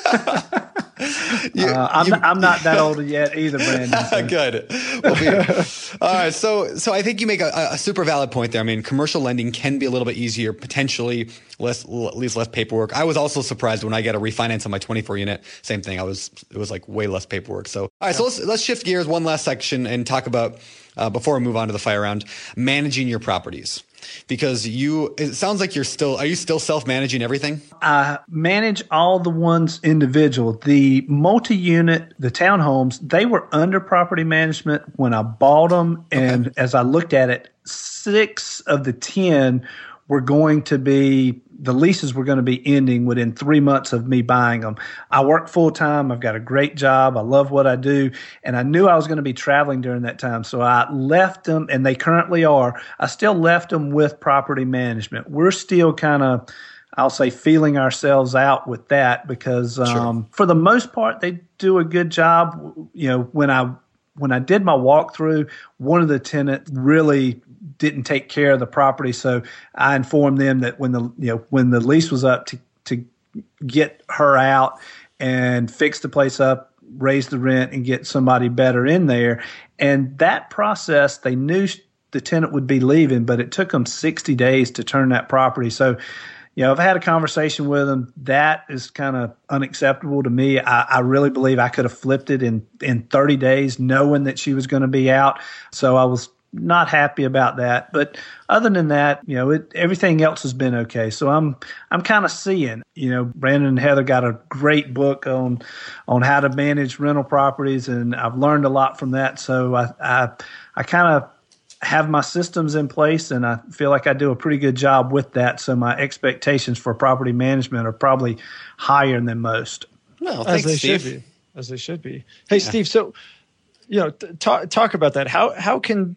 you, uh, I'm, you, not, I'm not that old yet either, Brandon. Good. We'll all right. So, so I think you make a, a, super valid point there. I mean, commercial lending can be a little bit easier, potentially less, at least less paperwork. I was also surprised when I got a refinance on my 24 unit. Same thing. I was, it was like way less paperwork. So, all right. Yeah. So let's, let's shift gears one last section and talk about uh, before we move on to the fire round, managing your properties. because you it sounds like you're still are you still self-managing everything i manage all the ones individual the multi-unit the townhomes they were under property management when i bought them and okay. as i looked at it six of the ten were going to be the leases were going to be ending within three months of me buying them. I work full time. I've got a great job. I love what I do. And I knew I was going to be traveling during that time. So I left them, and they currently are. I still left them with property management. We're still kind of, I'll say, feeling ourselves out with that because um, sure. for the most part, they do a good job. You know, when I when I did my walkthrough, one of the tenants really didn't take care of the property. So I informed them that when the you know when the lease was up to to get her out and fix the place up, raise the rent, and get somebody better in there. And that process, they knew the tenant would be leaving, but it took them 60 days to turn that property. So you know, I've had a conversation with them. That is kind of unacceptable to me. I, I, really believe I could have flipped it in in 30 days, knowing that she was going to be out. So I was not happy about that. But other than that, you know, it, everything else has been okay. So I'm I'm kind of seeing, you know, Brandon and Heather got a great book on on how to manage rental properties, and I've learned a lot from that. So I I, I kind of have my systems in place, and I feel like I do a pretty good job with that. So my expectations for property management are probably higher than most. Well, thanks, as they Steve. should be. As they should be. Hey, yeah. Steve. So, you know, talk talk about that. How how can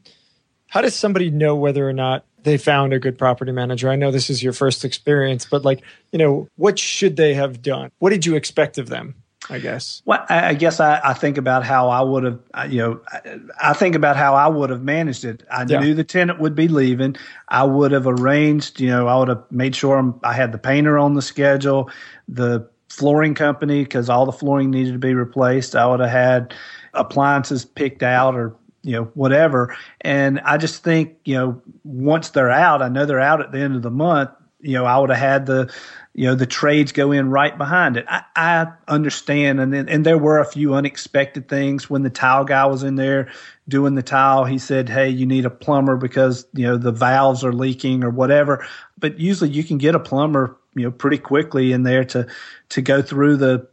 how does somebody know whether or not they found a good property manager? I know this is your first experience, but like, you know, what should they have done? What did you expect of them? I guess. Well, I guess I, I think about how I would have, you know, I think about how I would have managed it. I yeah. knew the tenant would be leaving. I would have arranged, you know, I would have made sure I had the painter on the schedule, the flooring company, because all the flooring needed to be replaced. I would have had appliances picked out or you know, whatever. And I just think, you know, once they're out, I know they're out at the end of the month. You know, I would have had the, you know, the trades go in right behind it. I, I understand, and then, and there were a few unexpected things when the tile guy was in there doing the tile. He said, "Hey, you need a plumber because you know the valves are leaking or whatever." But usually, you can get a plumber, you know, pretty quickly in there to to go through the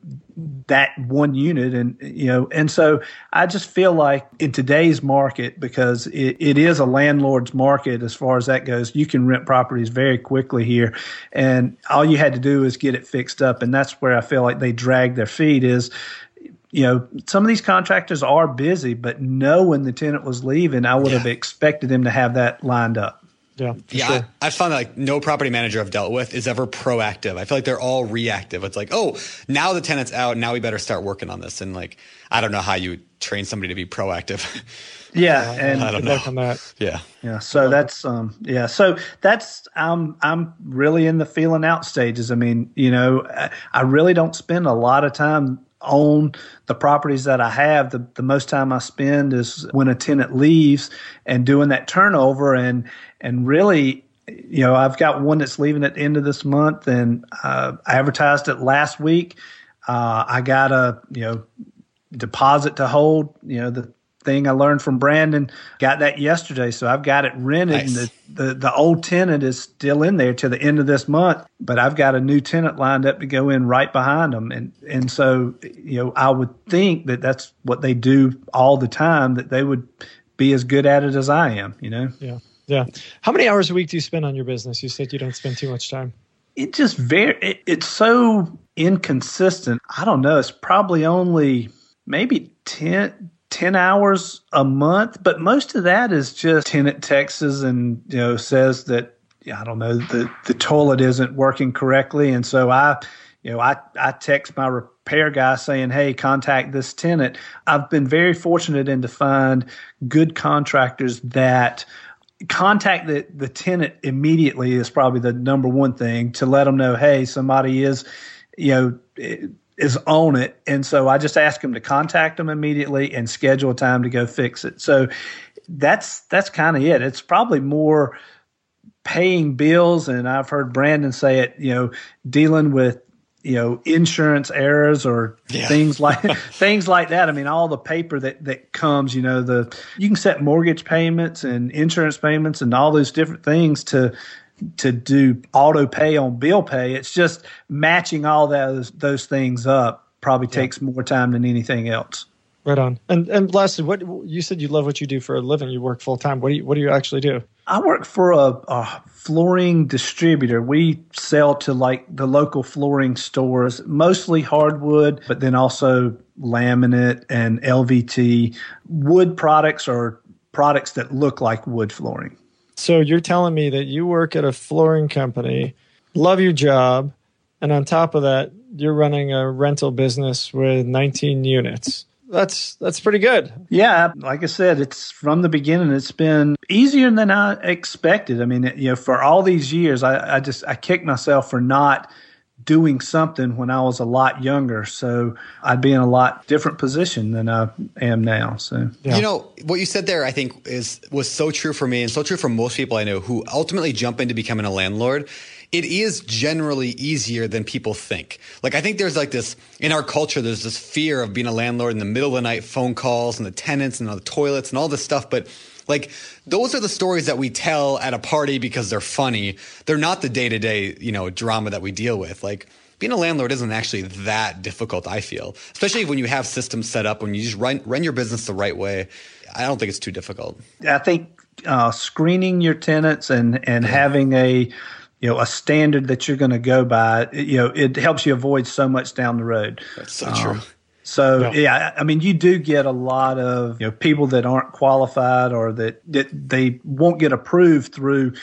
that one unit and you know and so i just feel like in today's market because it, it is a landlord's market as far as that goes you can rent properties very quickly here and all you had to do is get it fixed up and that's where i feel like they drag their feet is you know, some of these contractors are busy, but knowing the tenant was leaving, I would yeah. have expected them to have that lined up. Yeah. Yeah. Sure. I, I found that like no property manager I've dealt with is ever proactive. I feel like they're all reactive. It's like, oh, now the tenant's out. Now we better start working on this. And like, I don't know how you train somebody to be proactive. Yeah, and I don't know. on that. Yeah, yeah. So that's um, yeah. So that's I'm I'm really in the feeling out stages. I mean, you know, I, I really don't spend a lot of time on the properties that I have. The the most time I spend is when a tenant leaves and doing that turnover and and really you know i've got one that's leaving at the end of this month and uh, i advertised it last week uh, i got a you know deposit to hold you know the thing i learned from brandon got that yesterday so i've got it rented nice. and the, the, the old tenant is still in there to the end of this month but i've got a new tenant lined up to go in right behind them and and so you know i would think that that's what they do all the time that they would be as good at it as i am you know yeah yeah. How many hours a week do you spend on your business? You said you don't spend too much time. It just very, it, it's so inconsistent. I don't know. It's probably only maybe 10, 10 hours a month, but most of that is just tenant Texas and, you know, says that, I don't know, the, the toilet isn't working correctly. And so I, you know, I, I text my repair guy saying, Hey, contact this tenant. I've been very fortunate in to find good contractors that contact the, the tenant immediately is probably the number one thing to let them know, hey, somebody is, you know, is on it. And so I just ask them to contact them immediately and schedule a time to go fix it. So that's that's kind of it. It's probably more paying bills, and I've heard Brandon say it. You know, dealing with you know insurance errors or Yeah. things like things like that. I mean, all the paper that that comes, you know, the you can set mortgage payments and insurance payments and all those different things to to do auto pay on bill pay. It's just matching all those those things up probably takes more time than anything else. Right on. And and lastly, what you said you love what you do for a living. You work full time. What do you what do you actually do? I work for a, a flooring distributor. We sell to like the local flooring stores, mostly hardwood, but then also laminate and LVT. Wood products or products that look like wood flooring. So you're telling me that you work at a flooring company, love your job, and on top of that, you're running a rental business with 19 units. That's that's pretty good. Yeah, like I said, it's from the beginning. It's been easier than I expected. I mean, you know, for all these years, I, I just I kicked myself for not doing something when I was a lot younger. So I'd be in a lot different position than I am now. So Yeah. You know what you said there, I think is was so true for me and so true for most people I know who ultimately jump into becoming a landlord. It is generally easier than people think. Like I think there's like this in our culture. There's this fear of being a landlord in the middle of the night, phone calls and the tenants and all the toilets and all this stuff. But like those are the stories that we tell at a party because they're funny. They're not the day to day, you know, drama that we deal with. Like being a landlord isn't actually that difficult, I feel, especially when you have systems set up, when you just run, run your business the right way. I don't think it's too difficult. I think uh, screening your tenants and and having a you know a standard that you're going to go by, you know, it helps you avoid so much down the road. That's so true. So Yeah. yeah. I mean, you do get a lot of you know people that aren't qualified or that, that they won't get approved through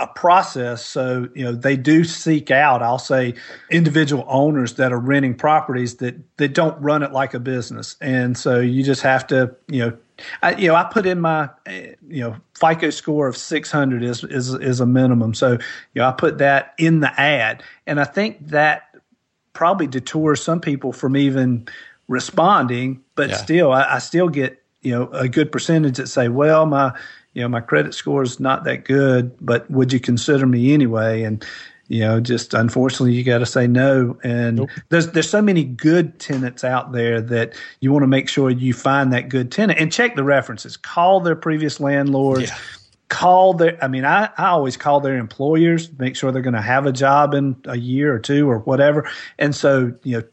a process. So you know they do seek out. I'll say individual owners that are renting properties that that don't run it like a business, and so you just have to you know. I, you know, I put in my, eh, you know, FICO score of 600 is, is, is a minimum. So, you know, I put that in the ad. And I think that probably detours some people from even responding, but Yeah. still, I, I still get you know a good percentage that say, "Well, my you know my credit score is not that good, but would you consider me anyway?" And you know, just unfortunately, you got to say no. And there's there's so many good tenants out there that you want to make sure you find that good tenant and check the references. Call their previous landlords Yeah. Call their i mean I, I always call their employers make sure they're going to have a job in a year or two or whatever and so you know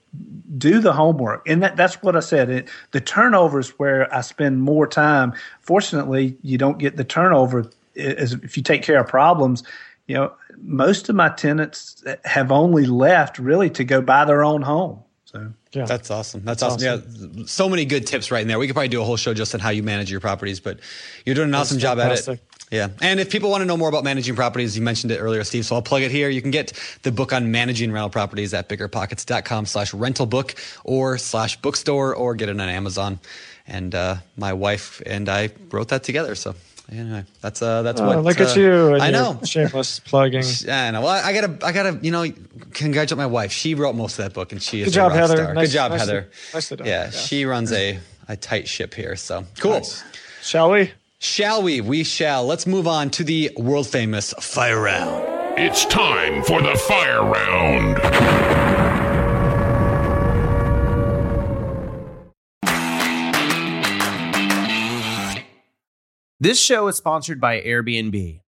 do the homework and that, that's what i said it, the turnover is where i spend more time fortunately you don't get the turnover as if you take care of problems you know most of my tenants have only left really to go buy their own home so Yeah. That's awesome. That's, awesome. Yeah, so many good tips right in there. We could probably do a whole show just on how you manage your properties, but you're doing an awesome job at it. Yeah. And if people want to know more about managing properties, you mentioned it earlier, Steve, so I'll plug it here. You can get the book on managing rental properties at biggerpockets.com slash rental book or slash bookstore or get it on Amazon. And uh, my wife and I wrote that together. So anyway, that's uh, that's Oh, what. look uh, at you! and I know. Shameless plugging. Yeah, I know. Well, I gotta, I gotta, you know, congratulate my wife. She wrote most of that book, and she is Good job, a rock Heather. Nice- Good job, nicely- Heather. nicely done. Yeah, Yeah. she runs a a tight ship here. So cool. Nice. Shall we? Shall we? We shall. Let's move on to the world famous fire round. It's time for the fire round. This show is sponsored by Airbnb.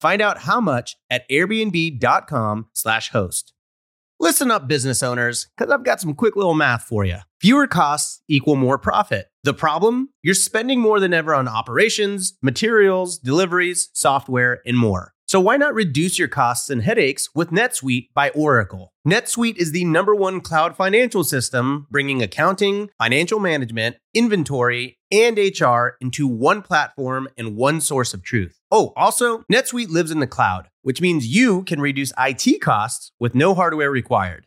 Find out how much at airbnb.com/slash host. Listen up, business owners, because I've got some quick little math for you. Fewer costs equal more profit. The problem? You're spending more than ever on operations, materials, deliveries, software, and more. So why not reduce your costs and headaches with NetSuite by Oracle? NetSuite is the number one cloud financial system, bringing accounting, financial management, inventory, and HR into one platform and one source of truth. Oh, also, NetSuite lives in the cloud, which means you can reduce IT costs with no hardware required.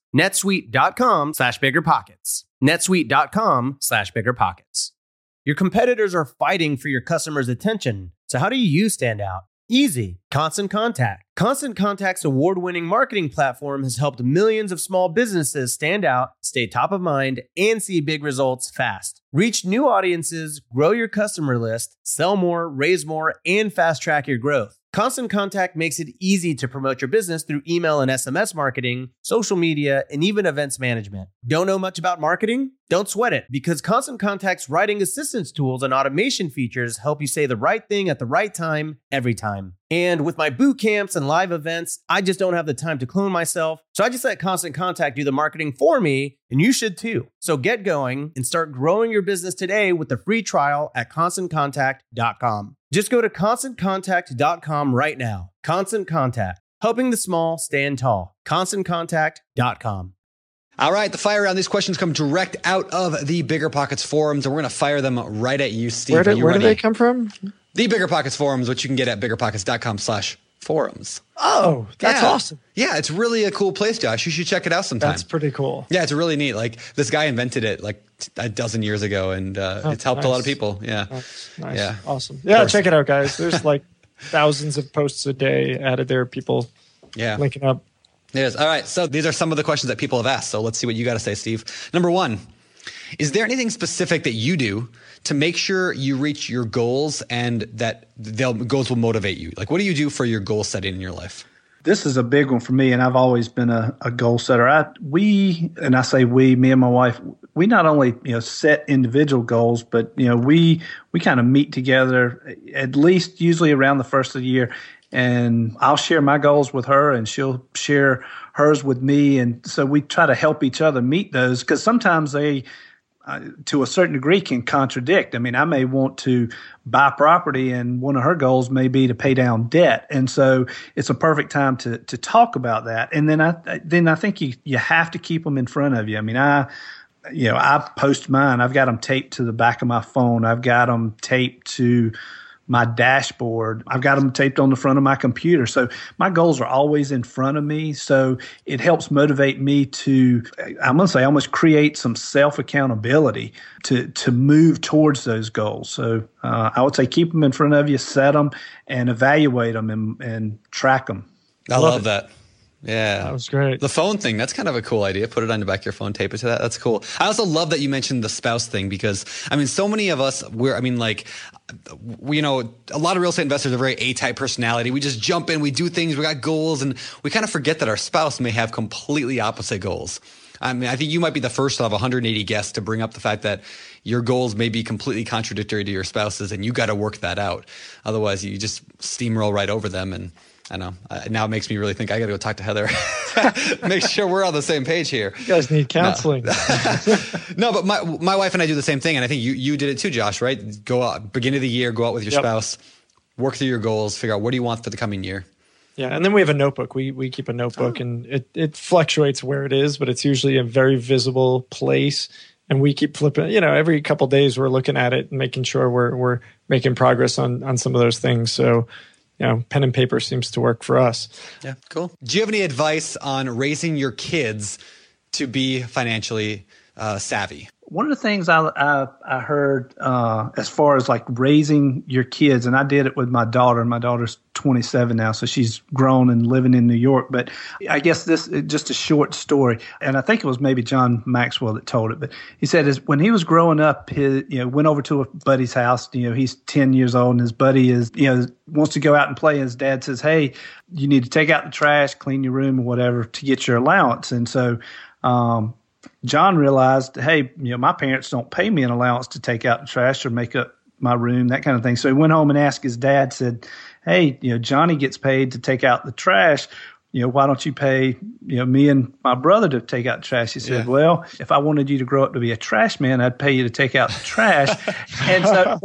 netsuite.com slash biggerpockets. netsuite.com slash biggerpockets. Your competitors are fighting for your customers' attention. So how do you stand out? Easy. Constant Contact. Constant Contact's award winning marketing platform has helped millions of small businesses stand out, stay top of mind, and see big results fast. Reach new audiences, grow your customer list, sell more, raise more, and fast track your growth. Constant Contact makes it easy to promote your business through email and SMS marketing, social media, and even events management. Don't know much about marketing? Don't sweat it because Constant Contact's writing assistance tools and automation features help you say the right thing at the right time every time. And with my boot camps and live events, I just don't have the time to clone myself. So I just let Constant Contact do the marketing for me, and you should too. So get going and start growing your business today with the free trial at constantcontact.com. Just go to constantcontact.com right now. Constant Contact, helping the small stand tall. ConstantContact.com. All right, the fire round. These questions come direct out of the Bigger Pockets forums, and we're going to fire them right at you, Steve. Where, do, where do they come from? The Bigger Pockets forums, which you can get at biggerpockets.com slash forums. Oh, that's Yeah. awesome. Yeah, it's really a cool place, Josh. You should check it out sometime. That's pretty cool. yeah, it's really neat. Like this guy invented it like a dozen years ago, and uh, Oh, it's helped a lot of people. Yeah. That's nice. Yeah. Awesome. Yeah, check it out, guys. There's like thousands of posts a day added there, people Yeah. linking up. Yes. All right. So these are some of the questions that people have asked. So let's see what you got to say, Steve. Number one, is there anything specific that you do to make sure you reach your goals and that they'll goals will motivate you? Like, what do you do for your goal setting in your life? This is a big one for me, and I've always been a, a goal setter. I we and I say we, me and my wife, we not only you know set individual goals, but you know we we kind of meet together at least usually around the first of the year, and I'll share my goals with her, and she'll share hers with me, and so we try to help each other meet those because sometimes they uh, to a certain degree can contradict. I mean, I may want to buy property, and one of her goals may be to pay down debt, and so it's a perfect time to to talk about that. And then I then I think you you have to keep them in front of you. I mean, I you know I post mine. I've got them taped to the back of my phone. I've got them taped to my dashboard. I've got them taped on the front of my computer. So my goals are always in front of me. So it helps motivate me to, I'm going to say, almost create some self accountability to, to move towards those goals. So uh, I would say keep them in front of you, set them, and evaluate them and, and track them. I love, that. Yeah. That was great. The phone thing, that's kind of a cool idea. Put it on the back of your phone, tape it to that. That's cool. I also love that you mentioned the spouse thing because, I mean, so many of us, we're, I mean, like, we, you know, a lot of real estate investors are very A type personality. We just jump in, we do things, we got goals, and we kind of forget that our spouse may have completely opposite goals. I mean, I think you might be the first of 180 guests to bring up the fact that your goals may be completely contradictory to your spouse's, and you got to work that out. Otherwise, you just steamroll right over them. And I know uh, now it makes me really think I got to go talk to Heather, make sure we're on the same page here. You guys need counseling. No, but my my wife and I do the same thing, and I think you you did it too, Josh. Right? Go out beginning of the year, go out with your Yep. spouse, work through your goals, figure out what do you want for the coming year. Yeah, and then we have a notebook. We we keep a notebook, Oh. and it it fluctuates where it is, but it's usually a very visible place. And we keep flipping. You know, every couple days we're looking at it and making sure we're we're making progress on on some of those things. So, you know, pen and paper seems to work for us. Yeah, cool. Do you have any advice on raising your kids to be financially uh, savvy? One of the things I I, I heard uh, as far as like raising your kids, and I did it with my daughter. My daughter's 27 now, so she's grown and living in New York. But I guess this is just a short story, and I think it was maybe John Maxwell that told it. But he said is when he was growing up, his you know went over to a buddy's house. You know he's 10 years old, and his buddy is you know wants to go out and play. And his dad says, "Hey, you need to take out the trash, clean your room, or whatever to get your allowance." And so. Um, John realized, hey, you know, my parents don't pay me an allowance to take out the trash or make up my room, that kind of thing. So he went home and asked his dad, said, Hey, you know, Johnny gets paid to take out the trash you know, why don't you pay, you know, me and my brother to take out the trash? He said, yeah. well, if I wanted you to grow up to be a trash man, I'd pay you to take out the trash. and so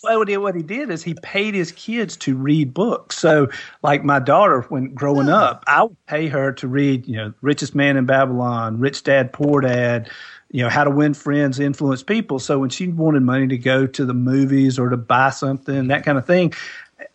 what he, what he did is he paid his kids to read books. So like my daughter, when growing yeah. up, I would pay her to read, you know, Richest Man in Babylon, Rich Dad, Poor Dad, you know, how to win friends, influence people. So when she wanted money to go to the movies or to buy something, that kind of thing,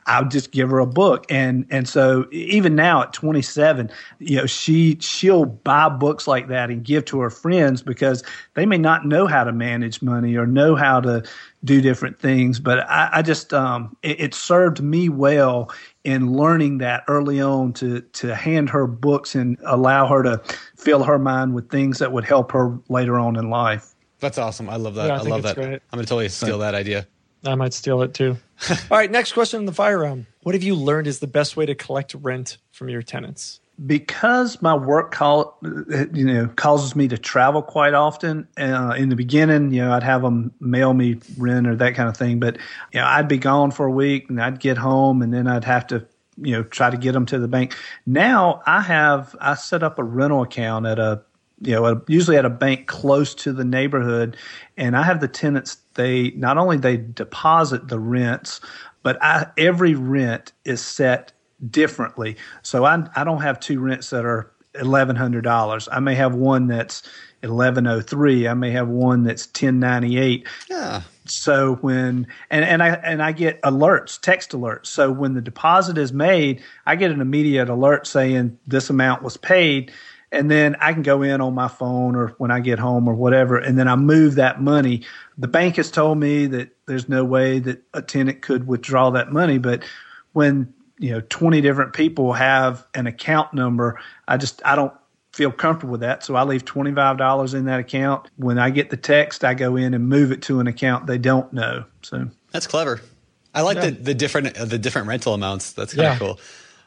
I'll just give her a book. And and so even now at 27, you know, she she'll buy books like that and give to her friends because they may not know how to manage money or know how to do different things. But I, I just um, it, it served me well in learning that early on to to hand her books and allow her to fill her mind with things that would help her later on in life. That's awesome. I love that. Yeah, I, I love that. Great. I'm going to totally steal that idea. I might steal it too. All right, next question in the fire round. What have you learned is the best way to collect rent from your tenants? Because my work call, you know, causes me to travel quite often. Uh, in the beginning, you know, I'd have them mail me rent or that kind of thing. But you know, I'd be gone for a week, and I'd get home, and then I'd have to, you know, try to get them to the bank. Now I have I set up a rental account at a you know, usually at a bank close to the neighborhood. And I have the tenants, they not only they deposit the rents, but I, every rent is set differently. So I, I don't have two rents that are $1,100. I may have one that's 1103. I may have one that's 1098. Yeah. So when and, and I and I get alerts, text alerts. So when the deposit is made, I get an immediate alert saying this amount was paid and then I can go in on my phone or when I get home or whatever, and then I move that money. The bank has told me that there's no way that a tenant could withdraw that money, but when you know 20 different people have an account number, I just I don't feel comfortable with that, so I leave $25 in that account. When I get the text, I go in and move it to an account they don't know. So that's clever. I like yeah. the, the different the different rental amounts. That's kind of yeah. cool.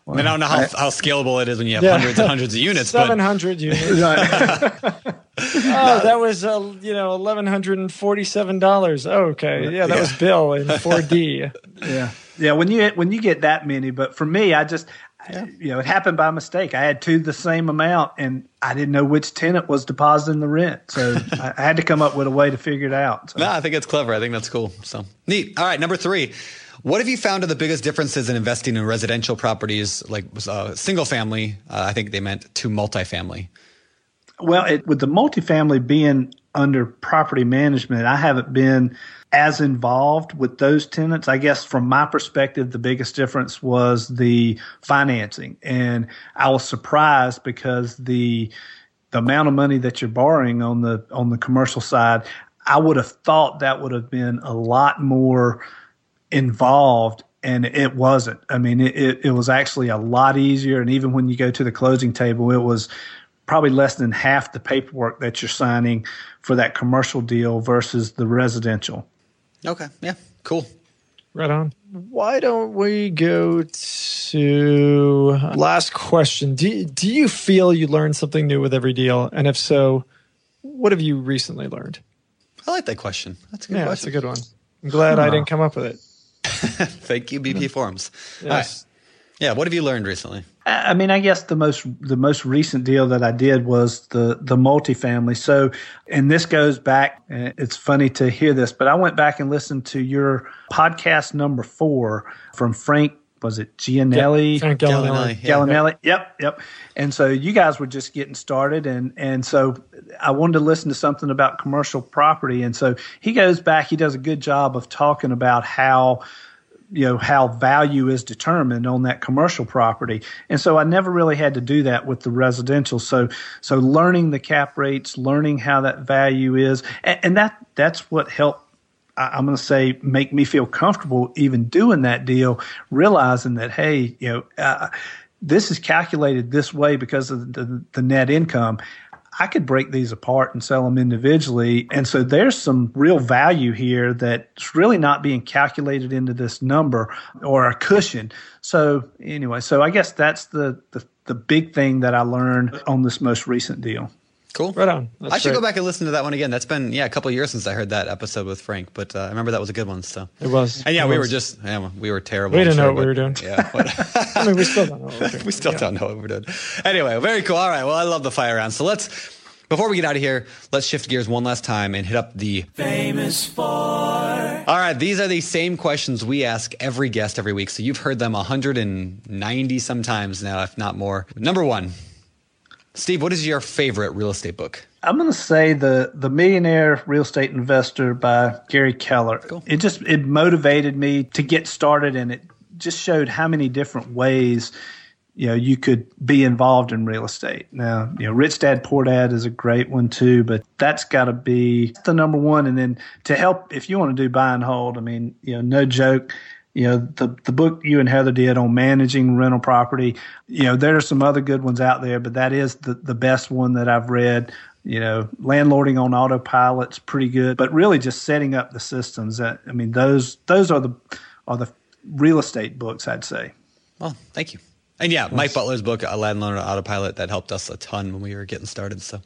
I mean, I don't know how, I, how scalable it is when you have yeah. hundreds and hundreds of units. Seven hundred units. oh, that was uh, you know eleven hundred and forty-seven dollars. Oh, okay, yeah, that yeah. was Bill in four D. yeah, yeah. When you when you get that many, but for me, I just yeah. you know it happened by mistake. I had two the same amount, and I didn't know which tenant was depositing the rent, so I, I had to come up with a way to figure it out. So. No, I think it's clever. I think that's cool. So neat. All right, number three. What have you found are the biggest differences in investing in residential properties, like uh, single family? Uh, I think they meant to multifamily. Well, it, with the multifamily being under property management, I haven't been as involved with those tenants. I guess from my perspective, the biggest difference was the financing, and I was surprised because the the amount of money that you're borrowing on the on the commercial side, I would have thought that would have been a lot more involved and it wasn't. I mean, it, it, it, was actually a lot easier. And even when you go to the closing table, it was probably less than half the paperwork that you're signing for that commercial deal versus the residential. Okay. Yeah. Cool. Right on. Why don't we go to uh, last question? Do, do you feel you learn something new with every deal? And if so, what have you recently learned? I like that question. That's a good yeah, question. That's a good one. I'm glad I didn't come up with it. Thank you, BP mm-hmm. Forums. Yes. Yeah. What have you learned recently? I mean, I guess the most the most recent deal that I did was the the multifamily. So, and this goes back. Eh, it's funny to hear this, but I went back and listened to your podcast number four from Frank was it Gianelli? Frank Gallinelli. Gallinelli. Yep, yep. And so you guys were just getting started, and and so I wanted to listen to something about commercial property, and so he goes back. He does a good job of talking about how you know how value is determined on that commercial property and so i never really had to do that with the residential so so learning the cap rates learning how that value is and, and that that's what helped I'm going to say make me feel comfortable even doing that deal, realizing that hey, you know, uh, this is calculated this way because of the, the net income. I could break these apart and sell them individually. And so there's some real value here that's really not being calculated into this number or a cushion. So anyway, so I guess that's the, the, the big thing that I learned on this most recent deal. Cool. Right on. That's I should great. go back and listen to that one again. That's been yeah a couple of years since I heard that episode with Frank, but uh, I remember that was a good one. So It was. and yeah, It we were just yeah, we were terrible. We didn't know sure, what we were doing. Yeah, but- I mean, we still don't know. What we're doing. we still Yeah. don't know what we're doing. Anyway, very cool. All right, well, I love the fire round. So let's before we get out of here, let's shift gears one last time and hit up the famous four. All right, these are the same questions we ask every guest every week. So you've heard them 190 sometimes now, if not more. Number one, Steve, what is your favorite real estate book? I'm going to say the the Millionaire Real Estate Investor by Gary Keller. Cool. It just it motivated me to get started, and it just showed how many different ways you know you could be involved in real estate. Now, you know, Rich Dad Poor Dad is a great one too, but that's got to be the number one. And then to help, if you want to do buy and hold, I mean, you know, no joke. You know, the the book you and Heather did on managing rental property. You know, there are some other good ones out there, but that is the the best one that I've read you know, landlording on autopilot's pretty good, but really just setting up the systems. That I mean, those those are the are the real estate books, I'd say. Well, thank you. And yeah, Mike Butler's book, A Landlord on Autopilot, that helped us a ton when we were getting started. So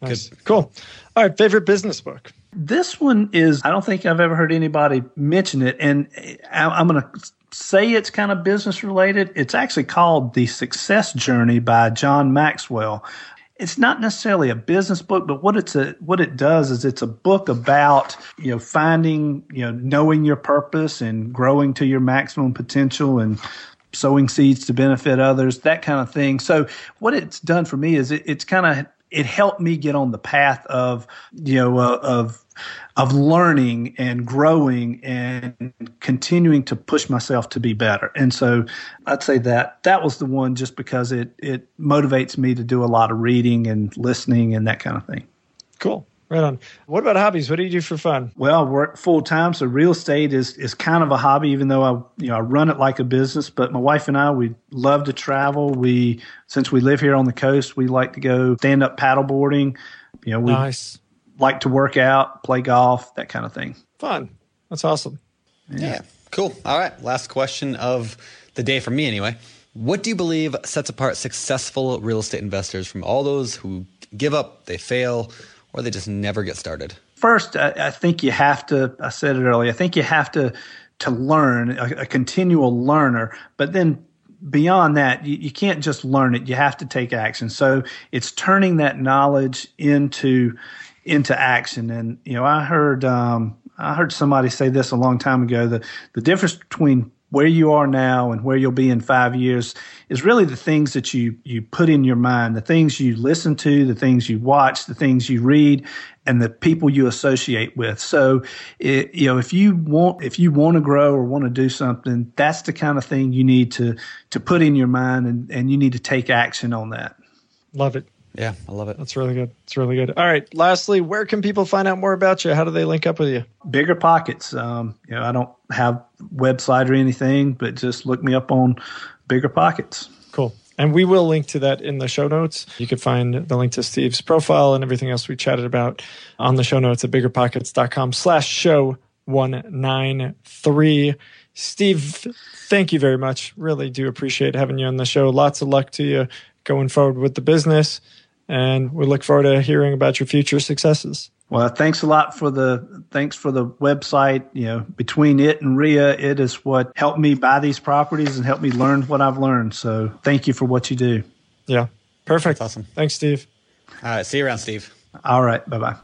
Nice. Cool. All right. Favorite business book. This one is, I don't think I've ever heard anybody mention it. And I'm going to say it's kind of business related. It's actually called The Success Journey by John Maxwell. It's not necessarily a business book, but what it's a, what it does is it's a book about, you know, finding, you know, knowing your purpose and growing to your maximum potential and sowing seeds to benefit others, that kind of thing. So what it's done for me is it, it's kind of it helped me get on the path of you know uh, of of learning and growing and continuing to push myself to be better. And so I'd say that that was the one just because it it motivates me to do a lot of reading and listening and that kind of thing. Cool. Right on. What about hobbies? What do you do for fun? Well, I work full time, so real estate is is kind of a hobby, even though I you know I run it like a business. But my wife and I we love to travel. We since we live here on the coast, we like to go stand up paddleboarding. You know, we Nice. like to work out, play golf, that kind of thing. Fun. That's awesome. Yeah. Cool. All right. Last question of the day for me, anyway. What do you believe sets apart successful real estate investors from all those who give up, they fail, or they just never get started? First, I, I think you have to. I said it earlier. I think you have to to learn a, a continual learner, but then beyond that, you, you can't just learn it. You have to take action. So it's turning that knowledge into into action. And you know, I heard um, I heard somebody say this a long time ago. The the difference between where you are now and where you'll be in five years is really the things that you you put in your mind, the things you listen to, the things you watch, the things you read, and the people you associate with. So, it, you know, if you want if you want to grow or want to do something, that's the kind of thing you need to to put in your mind, and and you need to take action on that. Love it. Yeah, I love it. That's really good. It's really good. All right. Lastly, where can people find out more about you? How do they link up with you? Bigger pockets. Um, you know, I don't have website or anything, but just look me up on Bigger Pockets. Cool. And we will link to that in the show notes. You can find the link to Steve's profile and everything else we chatted about on the show notes at biggerpockets.com slash show 193. Steve, thank you very much. Really do appreciate having you on the show. Lots of luck to you going forward with the business. And we look forward to hearing about your future successes. Well, thanks a lot for the thanks for the website. You know, between it and REIA, it is what helped me buy these properties and helped me learn what I've learned. So, thank you for what you do. Yeah. Perfect. That's awesome. Thanks, Steve. All right. See you around, Steve. All right, bye bye.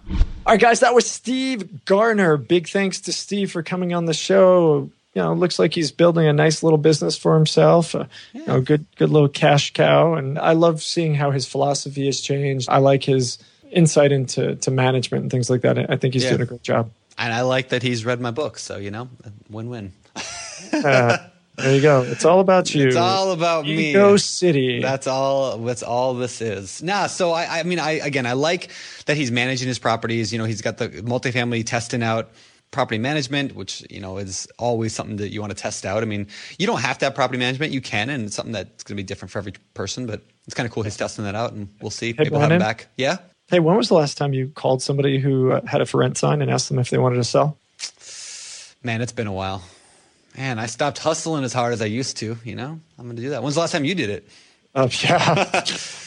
All right, guys, that was Steve Garner. Big thanks to Steve for coming on the show. You know, looks like he's building a nice little business for himself. Uh, You know, good, good little cash cow. And I love seeing how his philosophy has changed. I like his insight into to management and things like that. I think he's Yeah. doing a great job. And I like that he's read my book. So, you know, win win. Uh, there you go. It's all about you. It's all about me. Ego City. That's all. That's all this is. Nah. So I, I mean, I again, I like that he's managing his properties. You know, he's got the multifamily testing out property management, which you know is always something that you want to test out. I mean, you don't have to have property management. You can, and it's something that's going to be different for every person. But it's kind of cool he's testing that out, and we'll see. Hey, Maybe we'll have him back. Yeah. Hey, when was the last time you called somebody who uh, had a for rent sign and asked them if they wanted to sell? Man, it's been a while. Man, I stopped hustling as hard as I used to. You know, I'm going to do that. When's the last time you did it? Uh, yeah.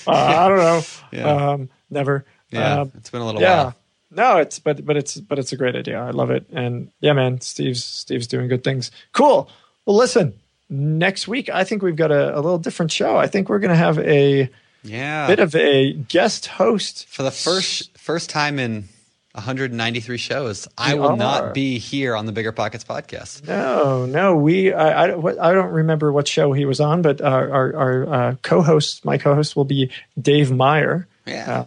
uh, I don't know. Yeah. Um, never. Yeah, Um, it's been a little yeah. while. No, it's but but it's but it's a great idea. I love it. And yeah, man, Steve's Steve's doing good things. Cool. Well, listen. Next week, I think we've got a, a little different show. I think we're going to have a Yeah. bit of a guest host. For the first first time in 193 shows, I We will are. not be here on the Bigger Pockets podcast. No, no, we. I, I, don't- I don't remember what show he was on, but our our, our uh, co-host, my co-host, will be Dave Meyer. Yeah. Uh,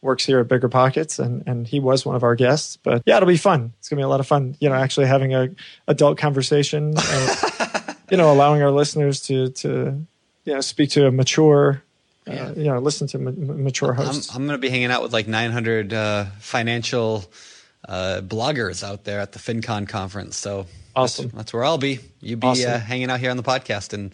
works here at Bigger Pockets, and and he was one of our guests. But yeah, it'll be fun. It's gonna be a lot of fun. You know, actually having a adult conversation, and, you know, allowing our listeners to to you know speak to a mature, uh, you know, listen to ma- ma- mature I'm, hosts. I'm going to be hanging out with like 900 uh, financial uh, bloggers out there at the FinCon conference. So Awesome. that's, that's where I'll be. You be Awesome. uh, hanging out here on the podcast in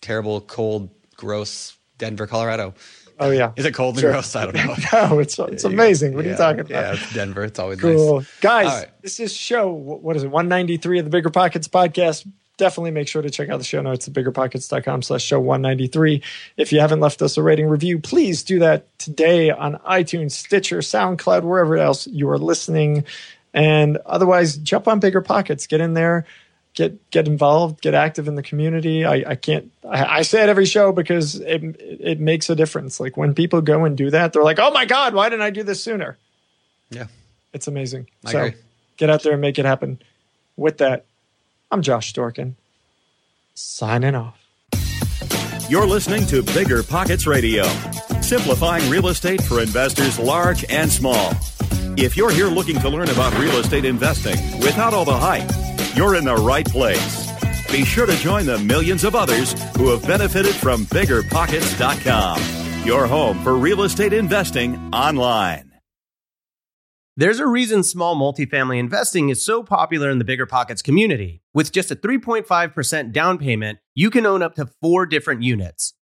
terrible, cold, gross Denver, Colorado. Oh yeah. Is it cold and Sure. gross? I don't know. No, it's it's amazing. What are you talking about? Yeah, it's Denver. It's always Cool. nice. Guys, right. this is show, what is it, 193 of the Bigger Pockets podcast. Definitely make sure to check out the show notes at biggerpockets.com slash show 193. If you haven't left us a rating review, please do that today on iTunes, Stitcher, SoundCloud, wherever else you are listening. And otherwise, jump on Bigger Pockets. Get in there, get get involved, get active in the community. I, I can't, I, I say it every show because it, it makes a difference. Like when people go and do that, they're like, oh my God, why didn't I do this sooner? Yeah. It's amazing. I so agree. get out there and make it happen. With that, I'm Josh Dorkin. Signing off. You're listening to Bigger Pockets Radio, simplifying real estate for investors large and small. If you're here looking to learn about real estate investing without all the hype, you're in the right place. Be sure to join the millions of others who have benefited from biggerpockets.com, your home for real estate investing online. There's a reason small multifamily investing is so popular in the Bigger Pockets community. With just a 3.5% down payment, you can own up to four different units.